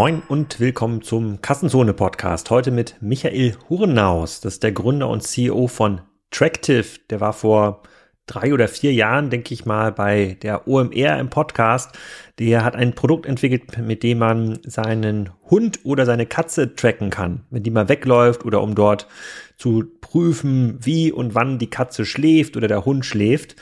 Moin und willkommen zum Kassenzone Podcast. Heute mit Michael Hurnaus. Das ist der Gründer und CEO von Tractive. Der war vor drei oder vier Jahren, denke ich mal, bei der OMR im Podcast. Der hat ein Produkt entwickelt, mit dem man seinen Hund oder seine Katze tracken kann, wenn die mal wegläuft oder um dort zu prüfen, wie und wann die Katze schläft oder der Hund schläft.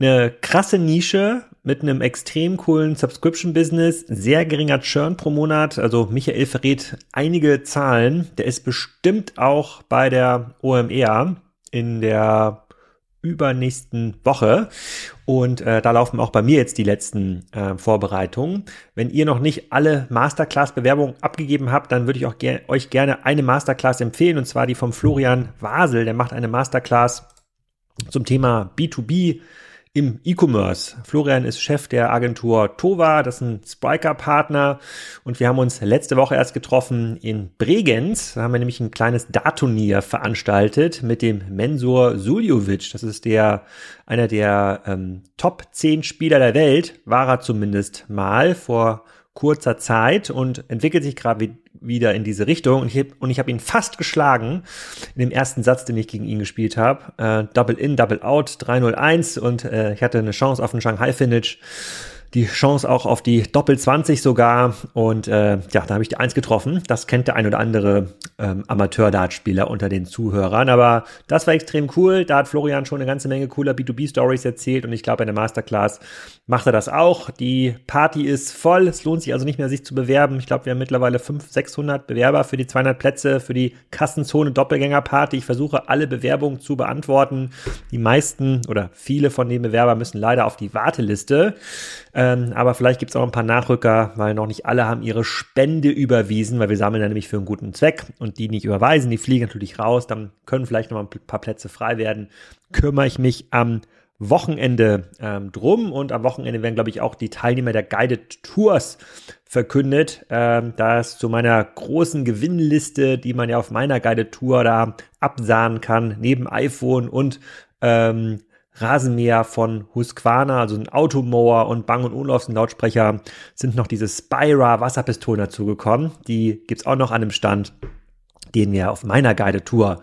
Eine krasse Nische mit einem extrem coolen Subscription-Business, sehr geringer Churn pro Monat. Also Michael verrät einige Zahlen. Der ist bestimmt auch bei der OMR in der übernächsten Woche. Und äh, da laufen auch bei mir jetzt die letzten äh, Vorbereitungen. Wenn ihr noch nicht alle Masterclass-Bewerbungen abgegeben habt, dann würde ich auch ger euch gerne eine Masterclass empfehlen, und zwar die vom Florian Wasel. Der macht eine Masterclass zum Thema B2B im E-Commerce. Florian ist Chef der Agentur Tova, das ist ein Spriker-Partner und wir haben uns letzte Woche erst getroffen in Bregenz. Da haben wir nämlich ein kleines Dartturnier veranstaltet mit dem Mensur Suljovic. Das ist der einer der ähm, Top 10 Spieler der Welt, war er zumindest mal vor kurzer Zeit und entwickelt sich gerade wieder in diese Richtung. Und ich, und ich habe ihn fast geschlagen in dem ersten Satz, den ich gegen ihn gespielt habe. Äh, Double in, Double out, 3-0-1 und äh, ich hatte eine Chance auf einen Shanghai-Finish die Chance auch auf die Doppel 20 sogar. Und äh, ja, da habe ich die Eins getroffen. Das kennt der ein oder andere ähm, Amateur-Dartspieler unter den Zuhörern. Aber das war extrem cool. Da hat Florian schon eine ganze Menge cooler B2B-Stories erzählt. Und ich glaube, in der Masterclass macht er das auch. Die Party ist voll. Es lohnt sich also nicht mehr, sich zu bewerben. Ich glaube, wir haben mittlerweile 500, 600 Bewerber für die 200 Plätze für die Kassenzone Doppelgänger-Party. Ich versuche, alle Bewerbungen zu beantworten. Die meisten oder viele von den Bewerbern müssen leider auf die Warteliste. Ähm, aber vielleicht gibt es auch ein paar Nachrücker, weil noch nicht alle haben ihre Spende überwiesen, weil wir sammeln ja nämlich für einen guten Zweck und die nicht überweisen, die fliegen natürlich raus, dann können vielleicht noch ein paar Plätze frei werden. Kümmere ich mich am Wochenende ähm, drum und am Wochenende werden, glaube ich, auch die Teilnehmer der Guided Tours verkündet. Ähm, da ist zu meiner großen Gewinnliste, die man ja auf meiner Guided Tour da absahen kann, neben iPhone und ähm, Rasenmäher von Husqvarna, also ein Automower und Bang Olufsen Lautsprecher sind noch diese Spira Wasserpistolen dazugekommen. Die gibt's auch noch an dem Stand, den wir auf meiner Guide Tour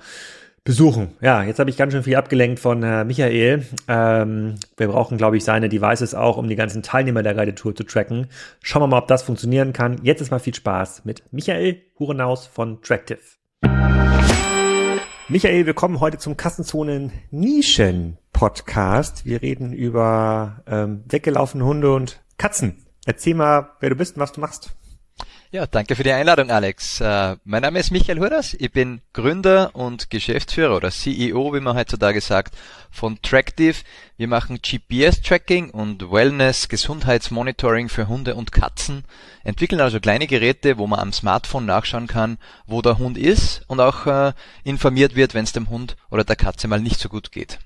besuchen. Ja, jetzt habe ich ganz schön viel abgelenkt von äh, Michael. Ähm, wir brauchen, glaube ich, seine Devices auch, um die ganzen Teilnehmer der Guide Tour zu tracken. Schauen wir mal, ob das funktionieren kann. Jetzt ist mal viel Spaß mit Michael Hurenaus von Tractive. Michael, wir kommen heute zum Kassenzonen Nischen Podcast. Wir reden über ähm, weggelaufene Hunde und Katzen. Erzähl mal, wer du bist und was du machst. Ja, danke für die Einladung, Alex. Uh, mein Name ist Michael Hurras. Ich bin Gründer und Geschäftsführer oder CEO, wie man heutzutage sagt, von Tractive. Wir machen GPS-Tracking und Wellness, Gesundheitsmonitoring für Hunde und Katzen. Entwickeln also kleine Geräte, wo man am Smartphone nachschauen kann, wo der Hund ist und auch uh, informiert wird, wenn es dem Hund oder der Katze mal nicht so gut geht.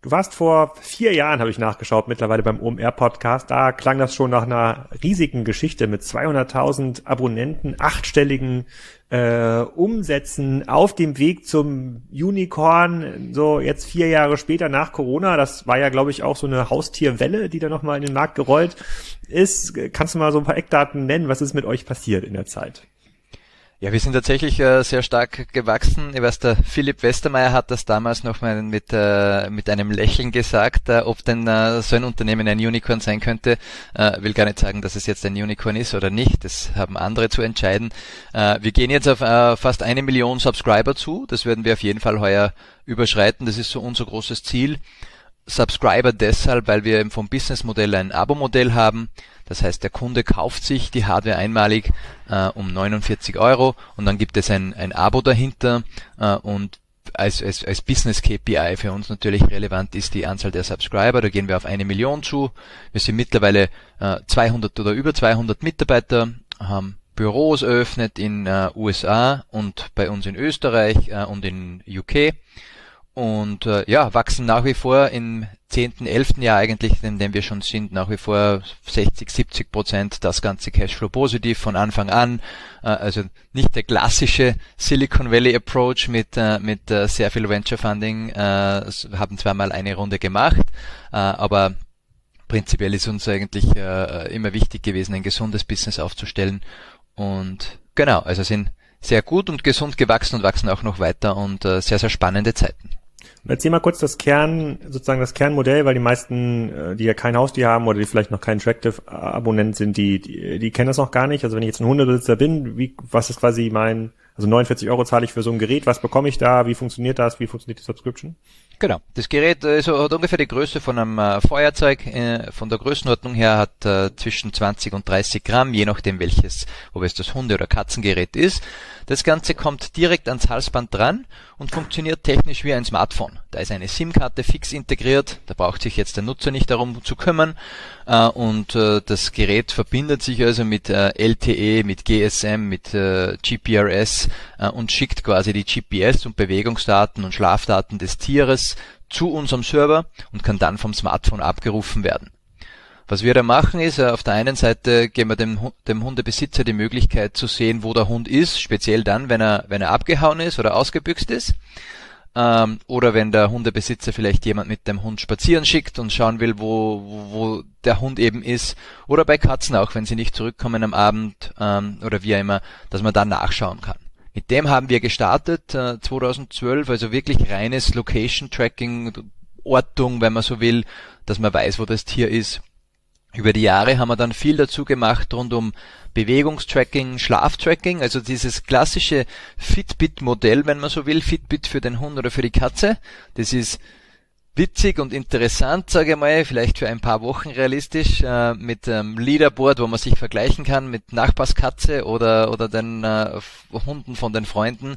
Du warst vor vier Jahren, habe ich nachgeschaut, mittlerweile beim OMR-Podcast. Da klang das schon nach einer riesigen Geschichte mit 200.000 Abonnenten, achtstelligen äh, Umsätzen auf dem Weg zum Unicorn. So jetzt vier Jahre später nach Corona. Das war ja, glaube ich, auch so eine Haustierwelle, die da nochmal in den Markt gerollt ist. Kannst du mal so ein paar Eckdaten nennen? Was ist mit euch passiert in der Zeit? Ja, wir sind tatsächlich äh, sehr stark gewachsen. Ich weiß, der Philipp Westermeier hat das damals noch mal mit, äh, mit einem Lächeln gesagt, äh, ob denn äh, so ein Unternehmen ein Unicorn sein könnte. Äh, will gar nicht sagen, dass es jetzt ein Unicorn ist oder nicht. Das haben andere zu entscheiden. Äh, wir gehen jetzt auf äh, fast eine Million Subscriber zu. Das werden wir auf jeden Fall heuer überschreiten. Das ist so unser großes Ziel. Subscriber deshalb, weil wir vom Businessmodell ein Abo-Modell haben. Das heißt, der Kunde kauft sich die Hardware einmalig äh, um 49 Euro und dann gibt es ein, ein Abo dahinter äh, und als, als, als Business KPI für uns natürlich relevant ist die Anzahl der Subscriber. Da gehen wir auf eine Million zu. Wir sind mittlerweile äh, 200 oder über 200 Mitarbeiter, haben Büros eröffnet in äh, USA und bei uns in Österreich äh, und in UK und äh, ja, wachsen nach wie vor im zehnten, elften Jahr eigentlich, in dem wir schon sind, nach wie vor 60, 70 Prozent das ganze Cashflow positiv von Anfang an. Äh, also nicht der klassische Silicon Valley Approach mit, äh, mit äh, sehr viel Venture Funding, haben zweimal eine Runde gemacht, aber prinzipiell ist uns eigentlich immer wichtig gewesen, ein gesundes Business aufzustellen Und genau, also sind sehr gut und gesund gewachsen und wachsen auch noch weiter und sehr, sehr spannende Zeiten. Erzähl mal kurz das Kern, sozusagen das Kernmodell, weil die meisten, äh, die ja kein Haustier haben oder die vielleicht noch kein Tractive-Abonnent sind, die, die, die kennen das noch gar nicht. Also wenn ich jetzt ein Hundebesitzer bin, wie, was ist quasi mein, also 49 Euro zahle ich für so ein Gerät, was bekomme ich da, wie funktioniert das, wie funktioniert die Subscription? Genau. Das Gerät ist, hat ungefähr die Größe von einem äh, Feuerzeug. Äh, von der Größenordnung her hat äh, zwischen 20 und 30 Gramm, je nachdem welches, ob es das Hunde- oder Katzengerät ist. Das Ganze kommt direkt ans Halsband dran und funktioniert technisch wie ein Smartphone. Da ist eine SIM-Karte fix integriert, da braucht sich jetzt der Nutzer nicht darum zu kümmern und das Gerät verbindet sich also mit LTE, mit GSM, mit GPRS und schickt quasi die GPS und Bewegungsdaten und Schlafdaten des Tieres zu unserem Server und kann dann vom Smartphone abgerufen werden. Was wir da machen ist, äh, auf der einen Seite geben wir dem, dem Hundebesitzer die Möglichkeit zu sehen, wo der Hund ist, speziell dann, wenn er, wenn er abgehauen ist oder ausgebüxt ist. Ähm, oder wenn der Hundebesitzer vielleicht jemand mit dem Hund spazieren schickt und schauen will, wo, wo, der Hund eben ist. Oder bei Katzen auch, wenn sie nicht zurückkommen am Abend ähm, oder wie auch immer, dass man da nachschauen kann. Mit dem haben wir gestartet äh, 2012, also wirklich reines Location Tracking, Ortung, wenn man so will, dass man weiß, wo das Tier ist. Über die Jahre haben wir dann viel dazu gemacht rund um Bewegungstracking, Schlaftracking, also dieses klassische Fitbit-Modell, wenn man so will, Fitbit für den Hund oder für die Katze. Das ist witzig und interessant, sage ich mal, vielleicht für ein paar Wochen realistisch, äh, mit einem Leaderboard, wo man sich vergleichen kann mit Nachbarskatze oder, oder den äh, Hunden von den Freunden.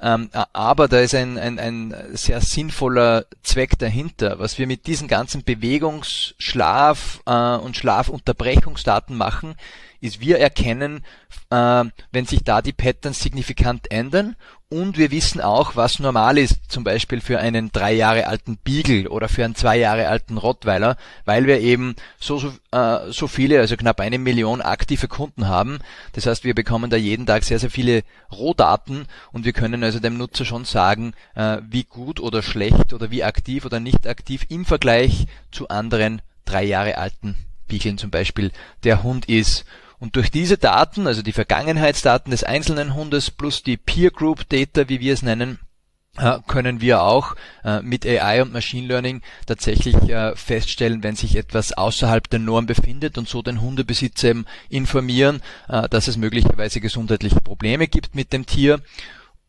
Ähm, aber da ist ein, ein, ein sehr sinnvoller Zweck dahinter. Was wir mit diesen ganzen Bewegungs-, Schlaf- äh, und Schlafunterbrechungsdaten machen, ist wir erkennen, äh, wenn sich da die Patterns signifikant ändern und wir wissen auch, was normal ist, zum Beispiel für einen drei Jahre alten Beagle oder für einen zwei Jahre alten Rottweiler, weil wir eben so, so, äh, so viele, also knapp eine Million aktive Kunden haben. Das heißt, wir bekommen da jeden Tag sehr, sehr viele Rohdaten und wir können also dem Nutzer schon sagen, äh, wie gut oder schlecht oder wie aktiv oder nicht aktiv im Vergleich zu anderen drei Jahre alten Beaglen zum Beispiel der Hund ist. Und durch diese Daten, also die Vergangenheitsdaten des einzelnen Hundes plus die Peer Group Data, wie wir es nennen, äh, können wir auch äh, mit AI und Machine Learning tatsächlich äh, feststellen, wenn sich etwas außerhalb der Norm befindet und so den Hundebesitzer informieren, dass es möglicherweise gesundheitliche Probleme gibt mit dem Tier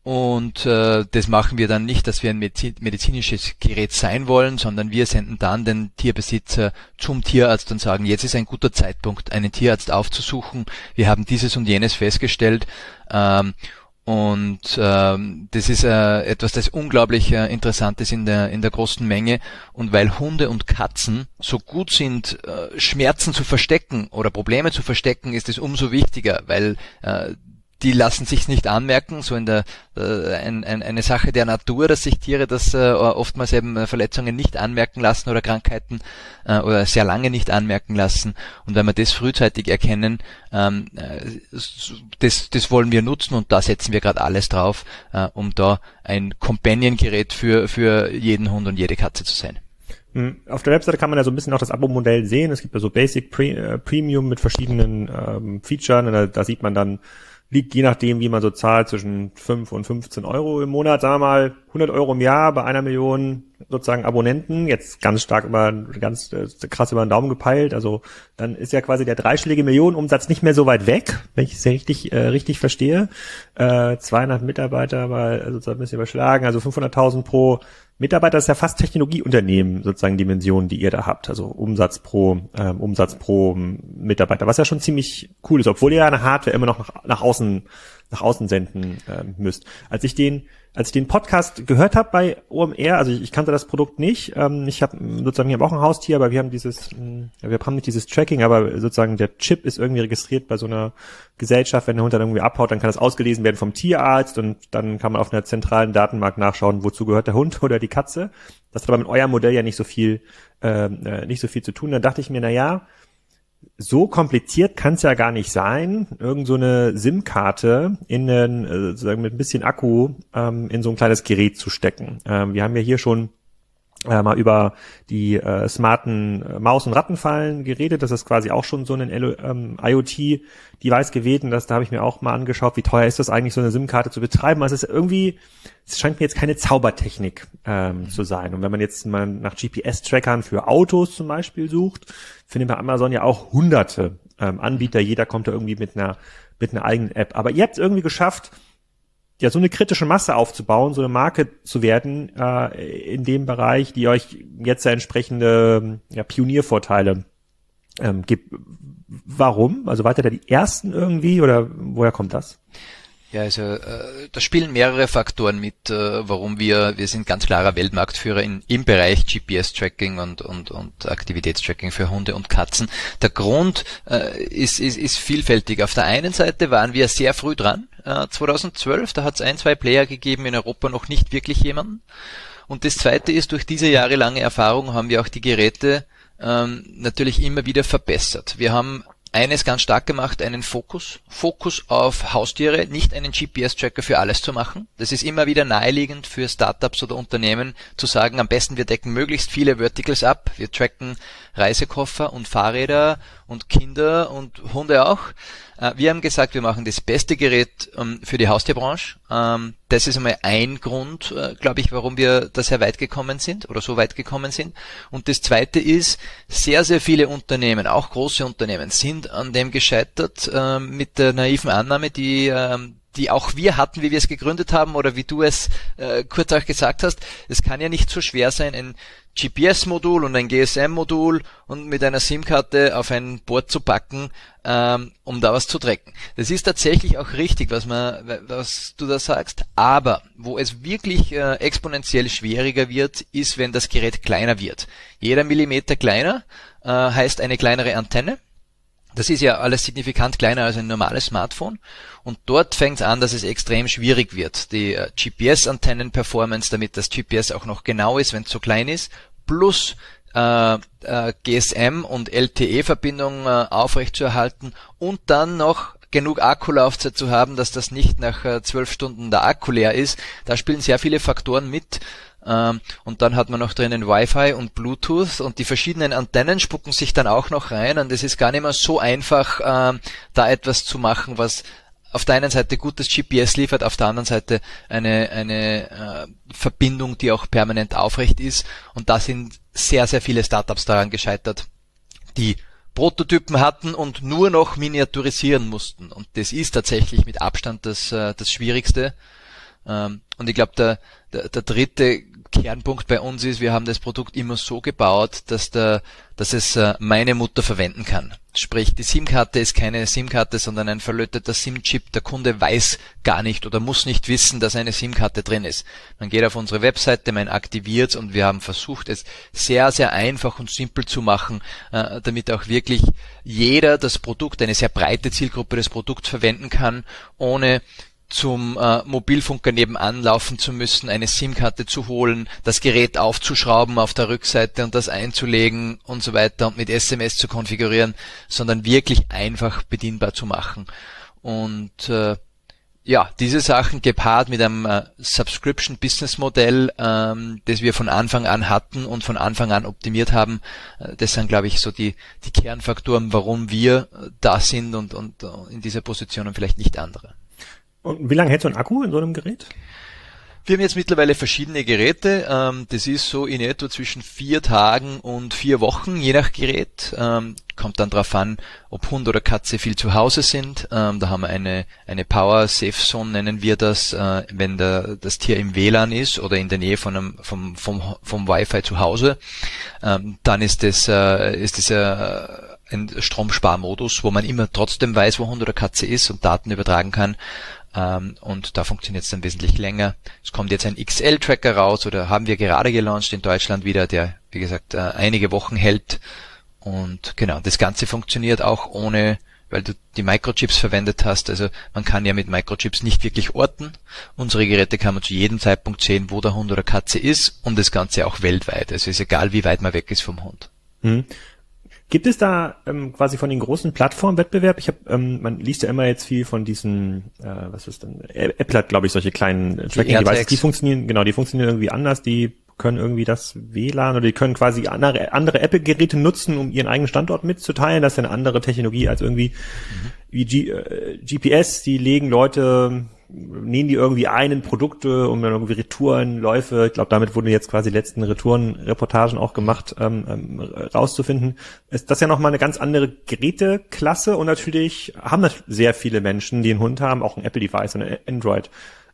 und äh, das machen wir dann nicht, dass wir ein medizinisches Gerät sein wollen, sondern wir senden dann den Tierbesitzer zum Tierarzt und sagen, jetzt ist ein guter Zeitpunkt, einen Tierarzt aufzusuchen. Wir haben dieses und jenes festgestellt. Ähm, und ähm, das ist äh, etwas, das unglaublich äh, interessant ist in der, in der großen Menge. Und weil Hunde und Katzen so gut sind, äh, Schmerzen zu verstecken oder Probleme zu verstecken, ist es umso wichtiger, weil äh, die lassen sich's nicht anmerken, so in der äh, ein, ein, eine Sache der Natur, dass sich Tiere das äh, oftmals eben äh, Verletzungen nicht anmerken lassen oder Krankheiten äh, oder sehr lange nicht anmerken lassen. Und wenn wir das frühzeitig erkennen, ähm, äh, das, das wollen wir nutzen und da setzen wir gerade alles drauf, äh, um da ein Companion-Gerät für, für jeden Hund und jede Katze zu sein. Hm, auf der Webseite kann man ja so ein bisschen auch das Abo-Modell sehen. Es gibt ja so Basic Pre äh, Premium mit verschiedenen ähm, Features. Da, da sieht man dann liegt je nachdem, wie man so zahlt, zwischen 5 und 15 Euro im Monat, sagen wir mal. 100 Euro im Jahr bei einer Million sozusagen Abonnenten, jetzt ganz stark über, ganz äh, krass über den Daumen gepeilt, also dann ist ja quasi der dreistellige Millionenumsatz nicht mehr so weit weg, wenn ich es richtig, äh, richtig verstehe. Äh, 200 Mitarbeiter mal sozusagen ein bisschen überschlagen, also 500.000 pro Mitarbeiter ist ja fast Technologieunternehmen, sozusagen Dimensionen, die ihr da habt. Also Umsatz pro, ähm, Umsatz pro Mitarbeiter, was ja schon ziemlich cool ist, obwohl ihr ja eine Hardware immer noch nach, nach außen, nach außen senden äh, müsst. Als ich den als ich den Podcast gehört habe bei OMR, also ich, ich kannte das Produkt nicht. Ähm, ich habe sozusagen, wir haben auch ein Haustier, aber wir haben dieses, ja, wir haben nicht dieses Tracking, aber sozusagen der Chip ist irgendwie registriert bei so einer Gesellschaft. Wenn der Hund dann irgendwie abhaut, dann kann das ausgelesen werden vom Tierarzt und dann kann man auf einer zentralen Datenmark nachschauen, wozu gehört der Hund oder die Katze. Das hat aber mit eurem Modell ja nicht so viel, ähm, äh, nicht so viel zu tun. Dann dachte ich mir, na ja, so kompliziert kann es ja gar nicht sein, irgend so eine SIM-Karte in den, äh, sozusagen mit ein bisschen Akku ähm, in so ein kleines Gerät zu stecken. Ähm, wir haben ja hier schon äh, mal über die äh, smarten äh, Maus- und Rattenfallen geredet. Das ist quasi auch schon so ein ähm, IoT-Device gewesen. Das, da habe ich mir auch mal angeschaut, wie teuer ist das eigentlich, so eine SIM-Karte zu betreiben. Also es ist irgendwie, es scheint mir jetzt keine Zaubertechnik ähm, zu sein. Und wenn man jetzt mal nach GPS-Trackern für Autos zum Beispiel sucht, findet bei Amazon ja auch hunderte ähm, Anbieter. Jeder kommt da irgendwie mit einer, mit einer eigenen App. Aber ihr habt es irgendwie geschafft, ja so eine kritische Masse aufzubauen, so eine Marke zu werden äh, in dem Bereich, die euch jetzt entsprechende ja, Pioniervorteile ähm, gibt. Warum? Also weiter da die ersten irgendwie oder woher kommt das? Ja, also äh, da spielen mehrere Faktoren mit, äh, warum wir, wir sind ganz klarer Weltmarktführer in, im Bereich GPS-Tracking und, und, und Aktivitätstracking für Hunde und Katzen. Der Grund äh, ist, ist, ist vielfältig. Auf der einen Seite waren wir sehr früh dran. Äh, 2012, da hat es ein, zwei Player gegeben, in Europa noch nicht wirklich jemanden. Und das zweite ist, durch diese jahrelange Erfahrung haben wir auch die Geräte ähm, natürlich immer wieder verbessert. Wir haben eines ganz stark gemacht, einen Fokus. Fokus auf Haustiere, nicht einen GPS-Tracker für alles zu machen. Das ist immer wieder naheliegend für Startups oder Unternehmen zu sagen, am besten wir decken möglichst viele Verticals ab. Wir tracken Reisekoffer und Fahrräder und Kinder und Hunde auch. Äh, wir haben gesagt, wir machen das beste Gerät ähm, für die Haustierbranche. Ähm, das ist einmal ein Grund, äh, glaube ich, warum wir da sehr weit gekommen sind oder so weit gekommen sind. Und das zweite ist, sehr, sehr viele Unternehmen, auch große Unternehmen, sind an dem gescheitert ähm, mit der naiven Annahme, die die auch wir hatten, wie wir es gegründet haben oder wie du es äh, kurz auch gesagt hast. Es kann ja nicht so schwer sein, ein GPS-Modul und ein GSM-Modul und mit einer SIM-Karte auf ein Board zu packen, ähm, um da was zu tracken. Das ist tatsächlich auch richtig, was man, was du da sagst. Aber wo es wirklich äh, exponentiell schwieriger wird, ist, wenn das Gerät kleiner wird. Jeder Millimeter kleiner äh, heißt eine kleinere Antenne. Das ist ja alles signifikant kleiner als ein normales Smartphone. Und dort fängt es an, dass es extrem schwierig wird. Die äh, GPS-Antennen-Performance, damit das GPS auch noch genau ist, wenn es so klein ist, plus äh, äh, GSM und LTE-Verbindung äh, aufrechtzuerhalten und dann noch genug Akkulaufzeit zu haben, dass das nicht nach äh, zwölf Stunden der Akku leer ist. Da spielen sehr viele Faktoren mit. Ähm, und dann hat man noch drinnen Wi-Fi und Bluetooth und die verschiedenen Antennen spucken sich dann auch noch rein und es ist gar nicht mehr so einfach, ähm, da etwas zu machen, was auf der einen Seite gutes GPS liefert, auf der anderen Seite eine, eine äh, Verbindung, die auch permanent aufrecht ist. Und da sind sehr, sehr viele Startups daran gescheitert, die Prototypen hatten und nur noch miniaturisieren mussten. Und das ist tatsächlich mit Abstand das, äh, das Schwierigste. Ähm, und ich glaube, der, der, der dritte Kernpunkt bei uns ist, wir haben das Produkt immer so gebaut, dass, der, dass es äh, meine Mutter verwenden kann. Sprich, die SIM-Karte ist keine SIM-Karte, sondern ein verlöteter SIM-Chip. Der Kunde weiß gar nicht oder muss nicht wissen, dass eine SIM-Karte drin ist. Man geht auf unsere Webseite, man aktiviert und wir haben versucht, es sehr, sehr einfach und simpel zu machen, äh, damit auch wirklich jeder das Produkt, eine sehr breite Zielgruppe des Produkts verwenden kann, ohne zum äh, Mobilfunker nebenan laufen zu müssen, eine SIM-Karte zu holen, das Gerät aufzuschrauben auf der Rückseite und das einzulegen und so weiter und mit SMS zu konfigurieren, sondern wirklich einfach bedienbar zu machen. Und äh, ja, diese Sachen gepaart mit einem äh, Subscription Business Modell, ähm, das wir von Anfang an hatten und von Anfang an optimiert haben, äh, das sind, glaube ich, so die, die Kernfaktoren, warum wir äh, da sind und, und äh, in dieser Position und vielleicht nicht andere. Und wie lange hält so ein Akku in so einem Gerät? Wir haben jetzt mittlerweile verschiedene Geräte. Ähm, das ist so in etwa zwischen vier Tagen und vier Wochen, je nach Gerät. Ähm, kommt dann darauf an, ob Hund oder Katze viel zu Hause sind. Ähm, da haben wir eine, eine Power Safe Zone, nennen wir das, äh, wenn der, das Tier im WLAN ist oder in der Nähe von einem, vom, vom, vom Wi-Fi zu Hause. dann ist das, äh, ist das äh, ein Stromsparmodus, wo man immer trotzdem weiß, wo Hund oder Katze ist und Daten übertragen kann. Ähm, und da funktioniert es dann wesentlich länger. Es kommt jetzt ein XL-Tracker raus oder haben wir gerade gelauncht in Deutschland wieder, der, wie gesagt, äh, einige Wochen hält. Und genau, das Ganze funktioniert auch ohne, weil du die Microchips verwendet hast. Also man kann ja mit Microchips nicht wirklich orten. Unsere Geräte kann man zu jedem Zeitpunkt sehen, wo der Hund oder Katze ist und das Ganze auch weltweit. Also ist egal, wie weit man weg ist vom Hund. Hm. Gibt es da ähm, quasi von den großen Plattformen Wettbewerb? Ich habe, ähm, man liest ja immer jetzt viel von diesen, äh, was ist denn? Apple hat, glaube ich, solche kleinen Tracking-Devices. Die funktionieren, genau, die funktionieren irgendwie anders. Die können irgendwie das WLAN oder die können quasi andere, andere Apple-Geräte nutzen, um ihren eigenen Standort mitzuteilen. Das ist eine andere Technologie als irgendwie mhm. wie G, äh, GPS. Die legen Leute nehmen die irgendwie einen Produkte, um dann irgendwie Retourenläufe, ich glaube, damit wurden jetzt quasi die letzten Retourenreportagen auch gemacht, ähm, ähm, rauszufinden. Ist das ja nochmal eine ganz andere Geräteklasse und natürlich haben das sehr viele Menschen, die einen Hund haben, auch ein Apple-Device und ein Android.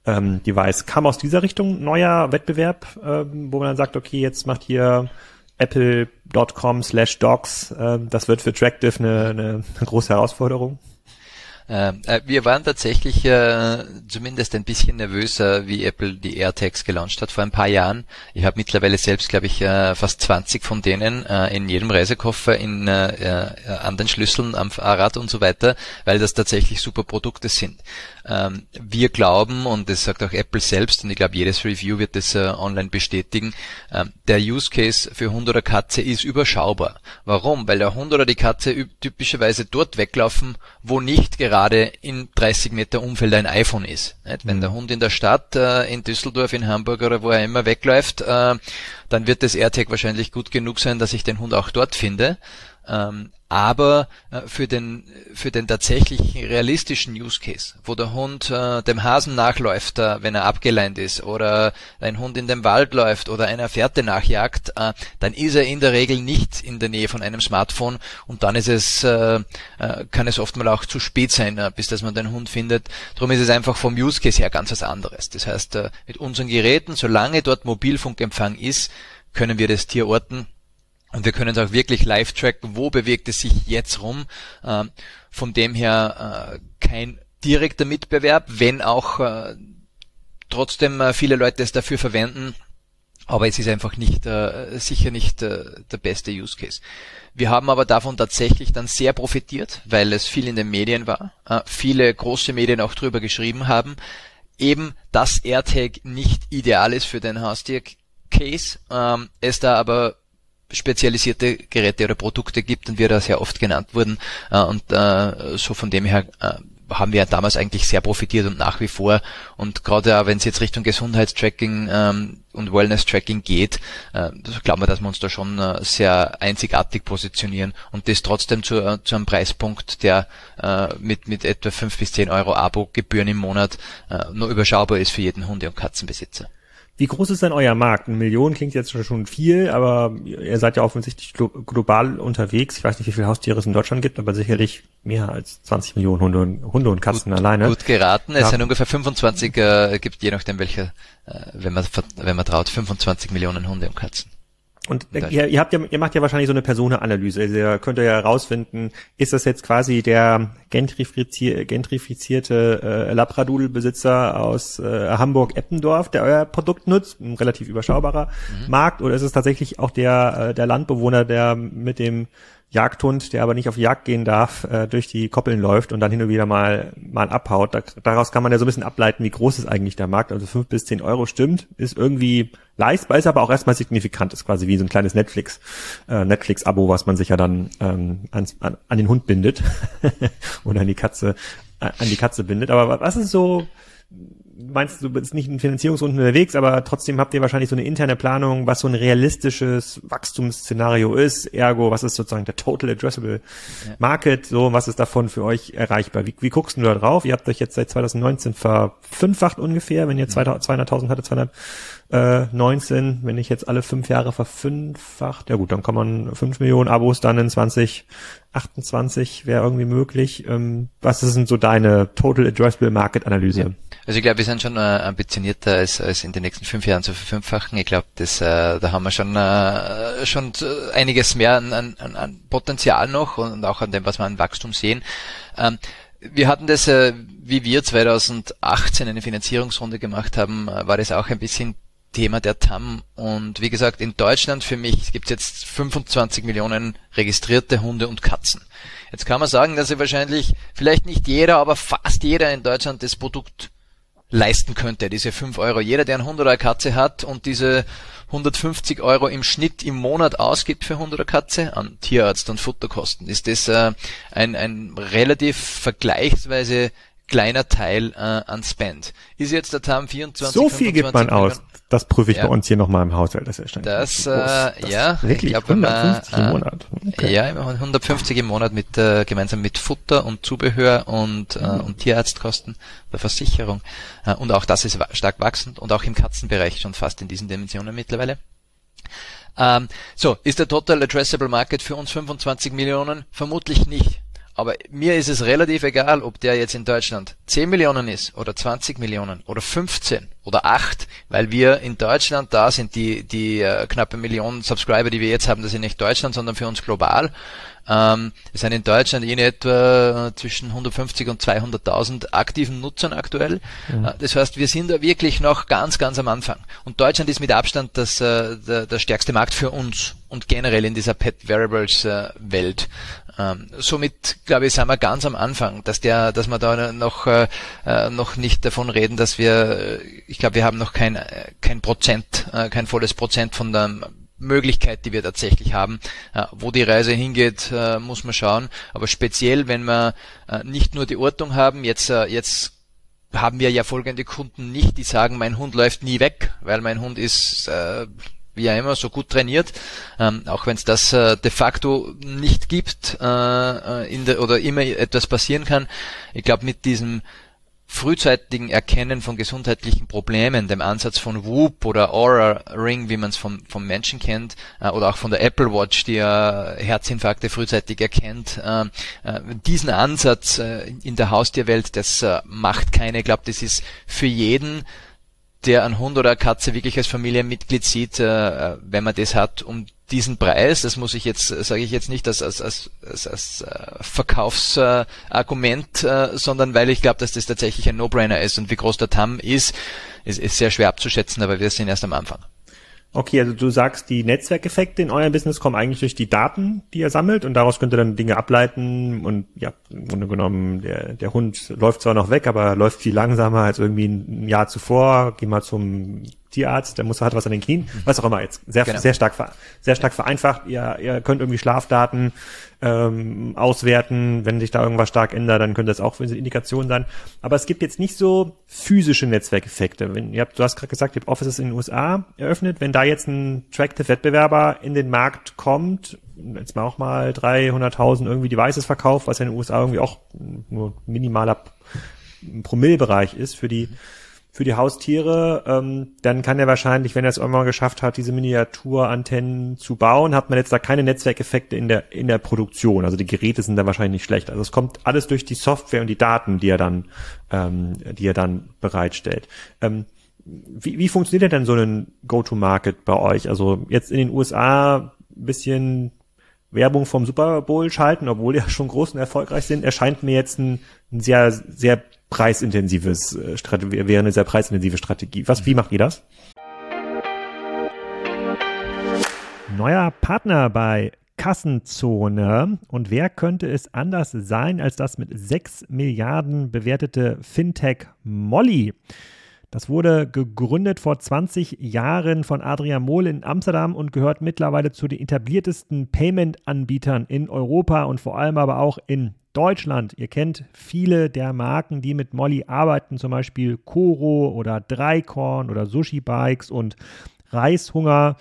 Ähm, Device. Kam aus dieser Richtung neuer Wettbewerb, ähm, wo man dann sagt, okay, jetzt macht hier apple.com slash docs, ähm, das wird für Tractive eine, eine große Herausforderung? Ähm, äh, wir waren tatsächlich äh, zumindest ein bisschen nervöser, wie Apple die AirTags gelauncht hat vor ein paar Jahren. Ich habe mittlerweile selbst, glaube ich, äh, fast 20 von denen äh, in jedem Reisekoffer, in äh, äh, an den Schlüsseln, am Fahrrad und so weiter, weil das tatsächlich super Produkte sind. Ähm, wir glauben, und das sagt auch Apple selbst, und ich glaube, jedes Review wird das äh, online bestätigen, ähm, der Use Case für Hund oder Katze ist überschaubar. Warum? Weil der Hund oder die Katze typischerweise dort weglaufen, wo nicht gerade in 30 Meter Umfeld ein iPhone ist. Wenn der mhm. Hund in der Stadt, äh, in Düsseldorf, in Hamburg oder wo er immer wegläuft, äh, dann wird das AirTag wahrscheinlich gut genug sein, dass ich den Hund auch dort finde. Ähm, aber äh, für den für den tatsächlich realistischen Use Case, wo der Hund äh, dem Hasen nachläuft, äh, wenn er abgeleint ist, oder ein Hund in den Wald läuft oder einer Fährte nachjagt, äh, dann ist er in der Regel nicht in der Nähe von einem Smartphone und dann ist es äh, äh, kann es oft mal auch zu spät sein, bis dass man den Hund findet. Darum ist es einfach vom Use Case her ganz was anderes. Das heißt, mit unseren Geräten, solange dort Mobilfunkempfang ist, können wir das Tier orten und wir können auch wirklich live tracken, wo bewegt es sich jetzt rum. Ähm, von dem her äh, kein direkter Mitbewerb, wenn auch äh, trotzdem äh, viele Leute es dafür verwenden. Aber es ist einfach nicht, sicher nicht der beste Use Case. Wir haben aber davon tatsächlich dann sehr profitiert, weil es viel in den Medien war, viele große Medien auch drüber geschrieben haben, eben dass AirTag nicht ideal ist für den Haustier-Case, ähm, es da aber spezialisierte Geräte oder Produkte gibt und wir da sehr oft genannt wurden. Äh, und äh, so von dem her äh, haben wir damals eigentlich sehr profitiert und nach wie vor. Und gerade auch wenn es jetzt Richtung Gesundheitstracking ähm, und Wellness-Tracking geht, äh, glauben wir, dass wir uns da schon äh, sehr einzigartig positionieren und das trotzdem zu, äh, zu einem Preispunkt, der äh, mit, mit etwa fünf bis zehn Euro Abo-Gebühren im Monat äh, nur überschaubar ist für jeden Hunde- und Katzenbesitzer. Wie groß ist denn euer Markt? Eine Million klingt jetzt schon viel, aber ihr seid ja offensichtlich global unterwegs. Ich weiß nicht, wie viele Haustiere es in Deutschland gibt, aber sicherlich mehr als 20 Millionen Hunde und, Hunde und Katzen gut, alleine. Gut geraten. Es ja. sind ungefähr 25, äh, gibt je nachdem welche, äh, wenn man, wenn man traut, 25 Millionen Hunde und Katzen. Und ihr, ihr, habt ja, ihr macht ja wahrscheinlich so eine Personenanalyse. Also ihr könnt ja herausfinden, ist das jetzt quasi der gentrifizier, gentrifizierte äh, Labradoodle-Besitzer aus äh, Hamburg-Eppendorf, der euer Produkt nutzt, ein relativ überschaubarer mhm. Markt, oder ist es tatsächlich auch der, äh, der Landbewohner, der mit dem Jagdhund, der aber nicht auf Jagd gehen darf, äh, durch die Koppeln läuft und dann hin und wieder mal, mal abhaut. Da, daraus kann man ja so ein bisschen ableiten, wie groß ist eigentlich der Markt. Also fünf bis zehn Euro stimmt, ist irgendwie leistbar, ist aber auch erstmal signifikant, ist quasi wie so ein kleines Netflix, äh, Netflix-Abo, was man sich ja dann ähm, ans, an, an den Hund bindet oder an die Katze, äh, an die Katze bindet. Aber was ist so, meinst du, bist nicht in Finanzierungsrunden unterwegs, aber trotzdem habt ihr wahrscheinlich so eine interne Planung, was so ein realistisches Wachstumsszenario ist. Ergo, was ist sozusagen der Total Addressable Market? So, was ist davon für euch erreichbar? Wie, wie guckst du da drauf? Ihr habt euch jetzt seit 2019 verfünffacht ungefähr, wenn ihr 200.000 hatte, 219, wenn ich jetzt alle fünf Jahre verfünffacht, ja gut, dann kann man fünf Millionen Abos dann in 2028 wäre irgendwie möglich. Ähm, was ist denn so deine Total Addressable Market Analyse? Also ich glaube, wir sind schon äh, ambitionierter als, als in den nächsten fünf Jahren zu verfünffachen. Ich glaube, das, äh, da haben wir schon, äh, schon einiges mehr an, an, an Potenzial noch und auch an dem, was wir an Wachstum sehen. Ähm, wir hatten das, äh, wie wir 2018 eine Finanzierungsrunde gemacht haben, äh, war das auch ein bisschen Thema der TAM. Und wie gesagt, in Deutschland für mich gibt es jetzt 25 Millionen registrierte Hunde und Katzen. Jetzt kann man sagen, dass sie wahrscheinlich, vielleicht nicht jeder, aber fast jeder in Deutschland das Produkt leisten könnte, diese 5 Euro. Jeder, der einen Hund oder eine Katze hat und diese 150 Euro im Schnitt im Monat ausgibt für Hund oder Katze an Tierarzt und Futterkosten, ist das äh, ein, ein relativ vergleichsweise kleiner Teil äh, an Spend. Ist jetzt der TAM 24 So viel gibt man Millionen? aus. Das prüfe ich ja. bei uns hier nochmal im Haushalt. Das ist Das, äh, das ja, wirklich ich glaub, 150 man, im Monat. Okay. Ja, 150 im Monat mit äh, gemeinsam mit Futter und Zubehör und, äh, mhm. und Tierarztkosten der Versicherung. Äh, und auch das ist stark wachsend und auch im Katzenbereich schon fast in diesen Dimensionen mittlerweile. Ähm, so, ist der Total Addressable Market für uns 25 Millionen? Vermutlich nicht. Aber mir ist es relativ egal, ob der jetzt in Deutschland 10 Millionen ist oder 20 Millionen oder 15 oder 8, weil wir in Deutschland da sind, die, die äh, knappe Million Subscriber, die wir jetzt haben, das sind nicht Deutschland, sondern für uns global. Ähm, es sind in Deutschland in etwa zwischen 150 und 200.000 aktiven Nutzern aktuell. Mhm. Äh, das heißt, wir sind da wirklich noch ganz, ganz am Anfang. Und Deutschland ist mit Abstand das, äh, der, der stärkste Markt für uns und generell in dieser Pet Variables äh, Welt. Ähm, somit glaube ich, sind wir ganz am Anfang, dass der, dass wir da noch äh, äh noch nicht davon reden, dass wir, äh, ich glaube, wir haben noch kein äh, kein Prozent, äh, kein volles Prozent von der Möglichkeit, die wir tatsächlich haben. Wo die Reise hingeht, muss man schauen. Aber speziell, wenn wir nicht nur die Ortung haben, jetzt jetzt haben wir ja folgende Kunden nicht, die sagen, mein Hund läuft nie weg, weil mein Hund ist äh, wie ja immer so gut trainiert, ähm, auch wenn es das äh, de facto nicht gibt äh, äh, in der, oder immer etwas passieren kann. Ich glaube, mit diesem frühzeitigen Erkennen von gesundheitlichen Problemen, dem Ansatz von Whoop oder Aura Ring, wie man es vom, vom Menschen kennt, äh, oder auch von der Apple Watch, die ja Herzinfarkte frühzeitig erkennt, äh, äh, diesen Ansatz äh, in der Haustierwelt, das äh, macht keine, ich glaube, das ist für jeden der einen Hund oder eine Katze wirklich als Familienmitglied sieht, äh, wenn man das hat, um diesen Preis, das muss ich jetzt, sage ich jetzt nicht als, als, als, als, als äh, Verkaufsargument, äh, sondern weil ich glaube, dass das tatsächlich ein No-Brainer ist und wie groß der TAM ist, ist, ist sehr schwer abzuschätzen, aber wir sind erst am Anfang. Okay, also du sagst, die Netzwerkeffekte in eurem Business kommen eigentlich durch die Daten, die ihr sammelt und daraus könnt ihr dann Dinge ableiten und ja, im Grunde genommen, der, der Hund läuft zwar noch weg, aber läuft viel langsamer als irgendwie ein Jahr zuvor. Geh mal zum Tierarzt, der muss hat was an den Knien, was auch immer jetzt. Sehr, genau. sehr stark, sehr stark vereinfacht. Ihr, ihr könnt irgendwie Schlafdaten ähm, auswerten. Wenn sich da irgendwas stark ändert, dann könnte das auch für eine Indikation sein. Aber es gibt jetzt nicht so physische Netzwerkeffekte. Wenn, ihr habt, du hast gerade gesagt, ihr habt Offices in den USA eröffnet. Wenn da jetzt ein Tractive-Wettbewerber in den Markt kommt, jetzt mal auch mal 300.000 irgendwie Devices verkauft, was ja in den USA irgendwie auch nur minimaler Promillbereich ist für die für die Haustiere, ähm, dann kann er wahrscheinlich, wenn er es irgendwann geschafft hat, diese Miniaturantennen zu bauen, hat man jetzt da keine Netzwerkeffekte in der in der Produktion. Also die Geräte sind da wahrscheinlich nicht schlecht. Also es kommt alles durch die Software und die Daten, die er dann, ähm, die er dann bereitstellt. Ähm, wie, wie funktioniert denn so ein Go-to-Market bei euch? Also jetzt in den USA bisschen Werbung vom Super Bowl schalten, obwohl die ja schon groß und erfolgreich sind, erscheint mir jetzt ein, ein sehr, sehr preisintensives äh, Strategie, wäre eine sehr preisintensive Strategie. Was, wie macht ihr das? Neuer Partner bei Kassenzone. Und wer könnte es anders sein als das mit 6 Milliarden bewertete Fintech Molly? Das wurde gegründet vor 20 Jahren von Adrian Mohl in Amsterdam und gehört mittlerweile zu den etabliertesten Payment-Anbietern in Europa und vor allem aber auch in Deutschland. Ihr kennt viele der Marken, die mit Molly arbeiten, zum Beispiel Koro oder Dreikorn oder Sushi Bikes und Reishunger.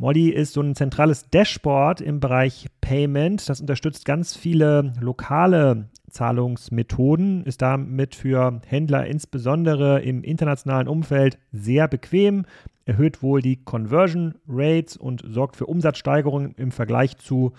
Molly ist so ein zentrales Dashboard im Bereich Payment. Das unterstützt ganz viele lokale Zahlungsmethoden, ist damit für Händler insbesondere im internationalen Umfeld sehr bequem, erhöht wohl die Conversion Rates und sorgt für Umsatzsteigerungen im Vergleich zu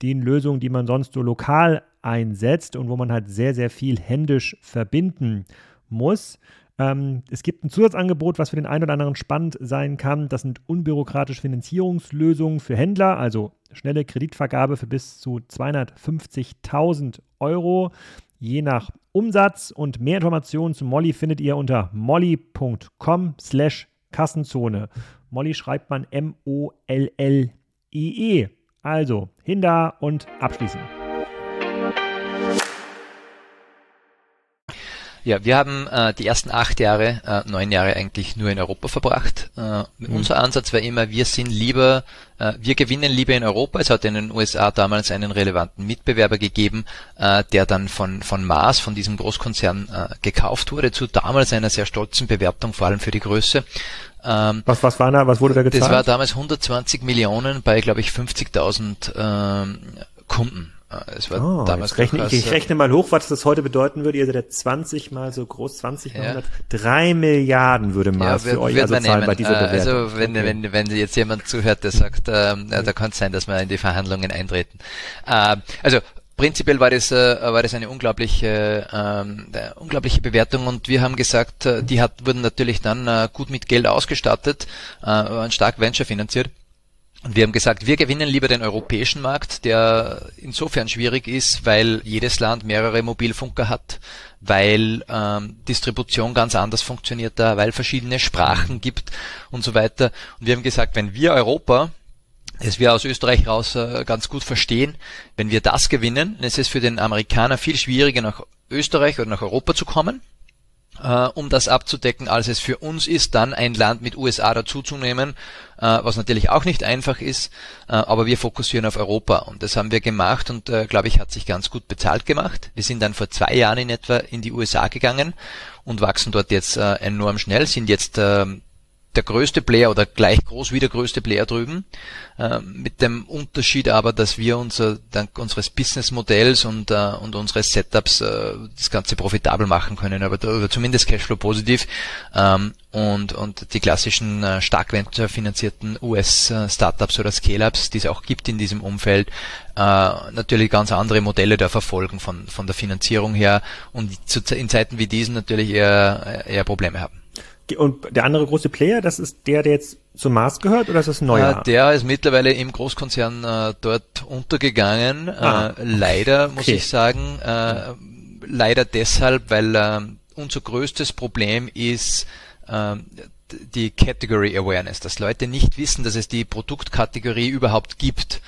den Lösungen, die man sonst so lokal einsetzt und wo man halt sehr, sehr viel händisch verbinden muss. Ähm, es gibt ein Zusatzangebot, was für den einen oder anderen spannend sein kann. Das sind unbürokratische Finanzierungslösungen für Händler, also schnelle Kreditvergabe für bis zu 250.000 Euro, je nach Umsatz. Und mehr Informationen zu Molly findet ihr unter molly.com slash Kassenzone. Molly schreibt man M-O-L-L-I-E. -E. Also, hin da und abschließen. Ja, wir haben äh, die ersten acht Jahre, äh, neun Jahre eigentlich nur in Europa verbracht. Äh, mhm. Unser Ansatz war immer, wir sind lieber, äh, wir gewinnen lieber in Europa. Es hat in den USA damals einen relevanten Mitbewerber gegeben, äh, der dann von, von Mars, von diesem Großkonzern, äh, gekauft wurde, zu damals einer sehr stolzen Bewertung, vor allem für die Größe. Ähm, was, was war da, was wurde da gezahlt? Das war damals 120 Millionen bei, glaube ich, 50.000 ähm, Kunden. Es war oh, damals rechne, ich, ich rechne mal hoch, was das heute bedeuten würde. Ihr seid ja 20 mal so groß, 20 mal ja. 100. 3 Milliarden würde mal ja, für euch also zahlen bei dieser äh, Bewertung. Also wenn, okay. wenn, wenn jetzt jemand zuhört, der sagt, ähm, da kann es sein, dass wir in die Verhandlungen eintreten. Äh, also prinzipiell war das, äh, war das eine unglaubliche, ähm, unglaubliche Bewertung und wir haben gesagt, äh, die hat, wurden natürlich dann äh, gut mit Geld ausgestattet, äh, waren stark Venture finanziert. Und wir haben gesagt, wir gewinnen lieber den europäischen Markt, der insofern schwierig ist, weil jedes Land mehrere Mobilfunker hat, weil ähm, Distribution ganz anders funktioniert da, weil verschiedene Sprachen gibt und so weiter. Und wir haben gesagt, wenn wir Europa das wir aus Österreich raus äh, ganz gut verstehen. Wenn wir das gewinnen, dann ist es für den Amerikaner viel schwieriger, nach Österreich oder nach Europa zu kommen, äh, um das abzudecken, als es für uns ist, dann ein Land mit USA dazuzunehmen, äh, was natürlich auch nicht einfach ist, äh, aber wir fokussieren auf Europa und das haben wir gemacht und äh, glaube ich hat sich ganz gut bezahlt gemacht. Wir sind dann vor zwei Jahren in etwa in die USA gegangen und wachsen dort jetzt äh, enorm schnell, sind jetzt äh, der größte Player oder gleich groß wie der größte Player drüben, äh, mit dem Unterschied aber, dass wir unser, dank unseres Businessmodells und, äh, und unseres Setups äh, das Ganze profitabel machen können, aber oder zumindest Cashflow positiv ähm, und, und die klassischen äh, stark finanzierten US-Startups oder Scale-Ups, die es auch gibt in diesem Umfeld, äh, natürlich ganz andere Modelle da verfolgen von, von der Finanzierung her und zu, in Zeiten wie diesen natürlich eher, eher Probleme haben. Und der andere große Player, das ist der, der jetzt zum Mars gehört oder ist das ein neuer? Äh, der ist mittlerweile im Großkonzern äh, dort untergegangen. Ah, äh, leider okay. muss ich sagen, äh, leider deshalb, weil äh, unser größtes Problem ist äh, die Category Awareness, dass Leute nicht wissen, dass es die Produktkategorie überhaupt gibt.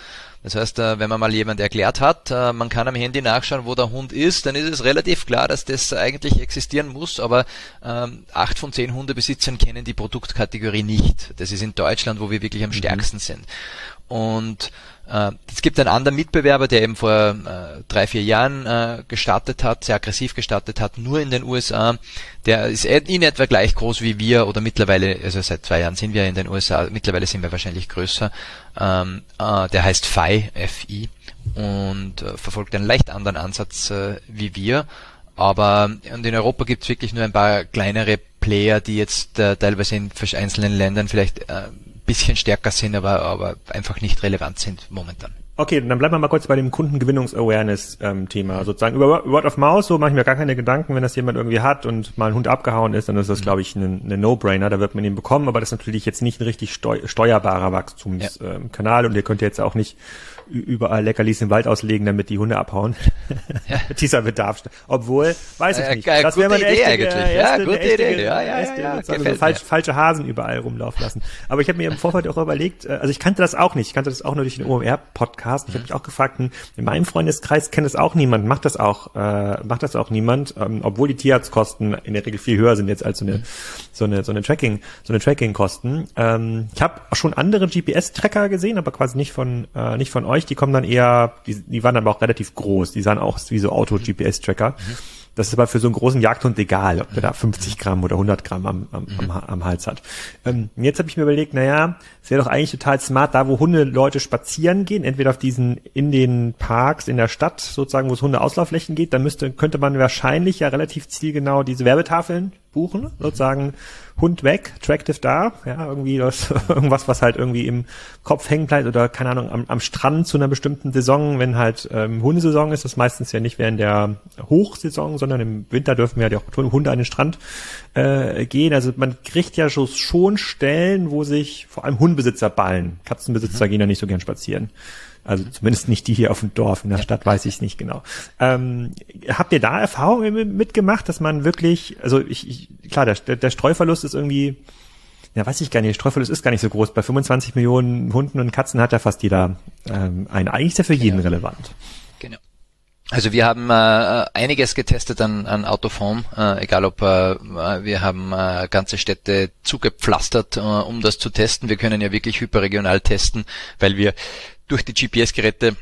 Das heißt, äh, wenn man mal jemand erklärt hat, äh, man kann am Handy nachschauen, wo der Hund ist, dann ist es relativ klar, dass das eigentlich existieren muss, aber ähm, acht von zehn Hundebesitzern kennen die Produktkategorie nicht. Das ist in Deutschland, wo wir wirklich am mhm. stärksten sind. Und äh, es gibt einen anderen Mitbewerber, der eben vor äh, drei, vier Jahren äh, gestartet hat, sehr aggressiv gestartet hat, nur in den USA. Der ist in etwa gleich groß wie wir oder mittlerweile, also seit zwei Jahren sind wir in den USA, mittlerweile sind wir wahrscheinlich größer. Ähm, äh, der heißt FI, FI und äh, verfolgt einen leicht anderen Ansatz äh, wie wir. Aber und in Europa gibt es wirklich nur ein paar kleinere Player, die jetzt äh, teilweise in einzelnen Ländern vielleicht äh, bisschen stärker sind, aber, aber einfach nicht relevant sind momentan. Okay, dann bleiben wir mal kurz bei dem Kundengewinnungs-Awareness-Thema. Ähm, Sozusagen über Word of Mouse, so mache ich mir gar keine Gedanken, wenn das jemand irgendwie hat und mal ein Hund abgehauen ist, dann ist das, mhm. glaube ich, eine, eine No-Brainer, da wird man ihn bekommen, aber das ist natürlich jetzt nicht ein richtig steu steuerbarer Wachstumskanal ja. ähm, und ihr könnt jetzt auch nicht überall Leckerlis im Wald auslegen, damit die Hunde abhauen. Ja. Dieser Bedarf. Obwohl, weiß ich nicht. Äh, das wäre mal eine echte, eigentlich. Erste, ja, gute echte, Idee. Ja, ja, erste, ja, ja, so falsch, falsche Hasen überall rumlaufen lassen. Aber ich habe mir im Vorfeld auch überlegt, äh, also ich kannte das auch nicht. Ich kannte das auch nur durch den OMR-Podcast. Ich habe mich auch gefragt, hm, in meinem Freundeskreis kennt das auch niemand, macht das auch, äh, macht das auch niemand, ähm, obwohl die Tierarztkosten in der Regel viel höher sind jetzt als so eine, so eine, so eine Tracking, so eine Tracking-Kosten. Ähm, ich habe schon andere GPS-Tracker gesehen, aber quasi nicht von, äh, nicht von euch. Die kommen dann eher, die, die waren dann aber auch relativ groß. Die sahen auch wie so Auto-GPS-Tracker. Mhm. Das ist aber für so einen großen Jagdhund egal, ob der da 50 Gramm oder 100 Gramm am, am, am, am Hals hat. Ähm, jetzt habe ich mir überlegt, naja, es wäre doch eigentlich total smart, da wo Hunde Leute spazieren gehen, entweder auf diesen, in den Parks, in der Stadt, sozusagen, wo es Hunde Auslaufflächen geht, dann müsste, könnte man wahrscheinlich ja relativ zielgenau diese Werbetafeln buchen, sozusagen Hund weg, Tractive da, ja, irgendwie das, irgendwas, was halt irgendwie im Kopf hängen bleibt oder keine Ahnung, am, am Strand zu einer bestimmten Saison, wenn halt ähm, Hundesaison ist, das meistens ja nicht während der Hochsaison, sondern im Winter dürfen ja auch Hunde an den Strand äh, gehen. Also man kriegt ja schon Stellen, wo sich vor allem Hundebesitzer ballen. Katzenbesitzer mhm. gehen ja nicht so gern spazieren. Also zumindest nicht die hier auf dem Dorf. In der Stadt weiß ich es nicht genau. Ähm, habt ihr da Erfahrungen mitgemacht, dass man wirklich, also ich, ich klar, der, der Streuverlust ist irgendwie, ja, weiß ich gar nicht, der Streuverlust ist gar nicht so groß. Bei 25 Millionen Hunden und Katzen hat ja fast jeder ähm, einen. Eigentlich ist der für jeden genau. relevant. Genau. Also wir haben äh, einiges getestet an, an Autoform, äh, egal ob äh, wir haben äh, ganze Städte zugepflastert, äh, um das zu testen. Wir können ja wirklich hyperregional testen, weil wir durch die GPS-Geräte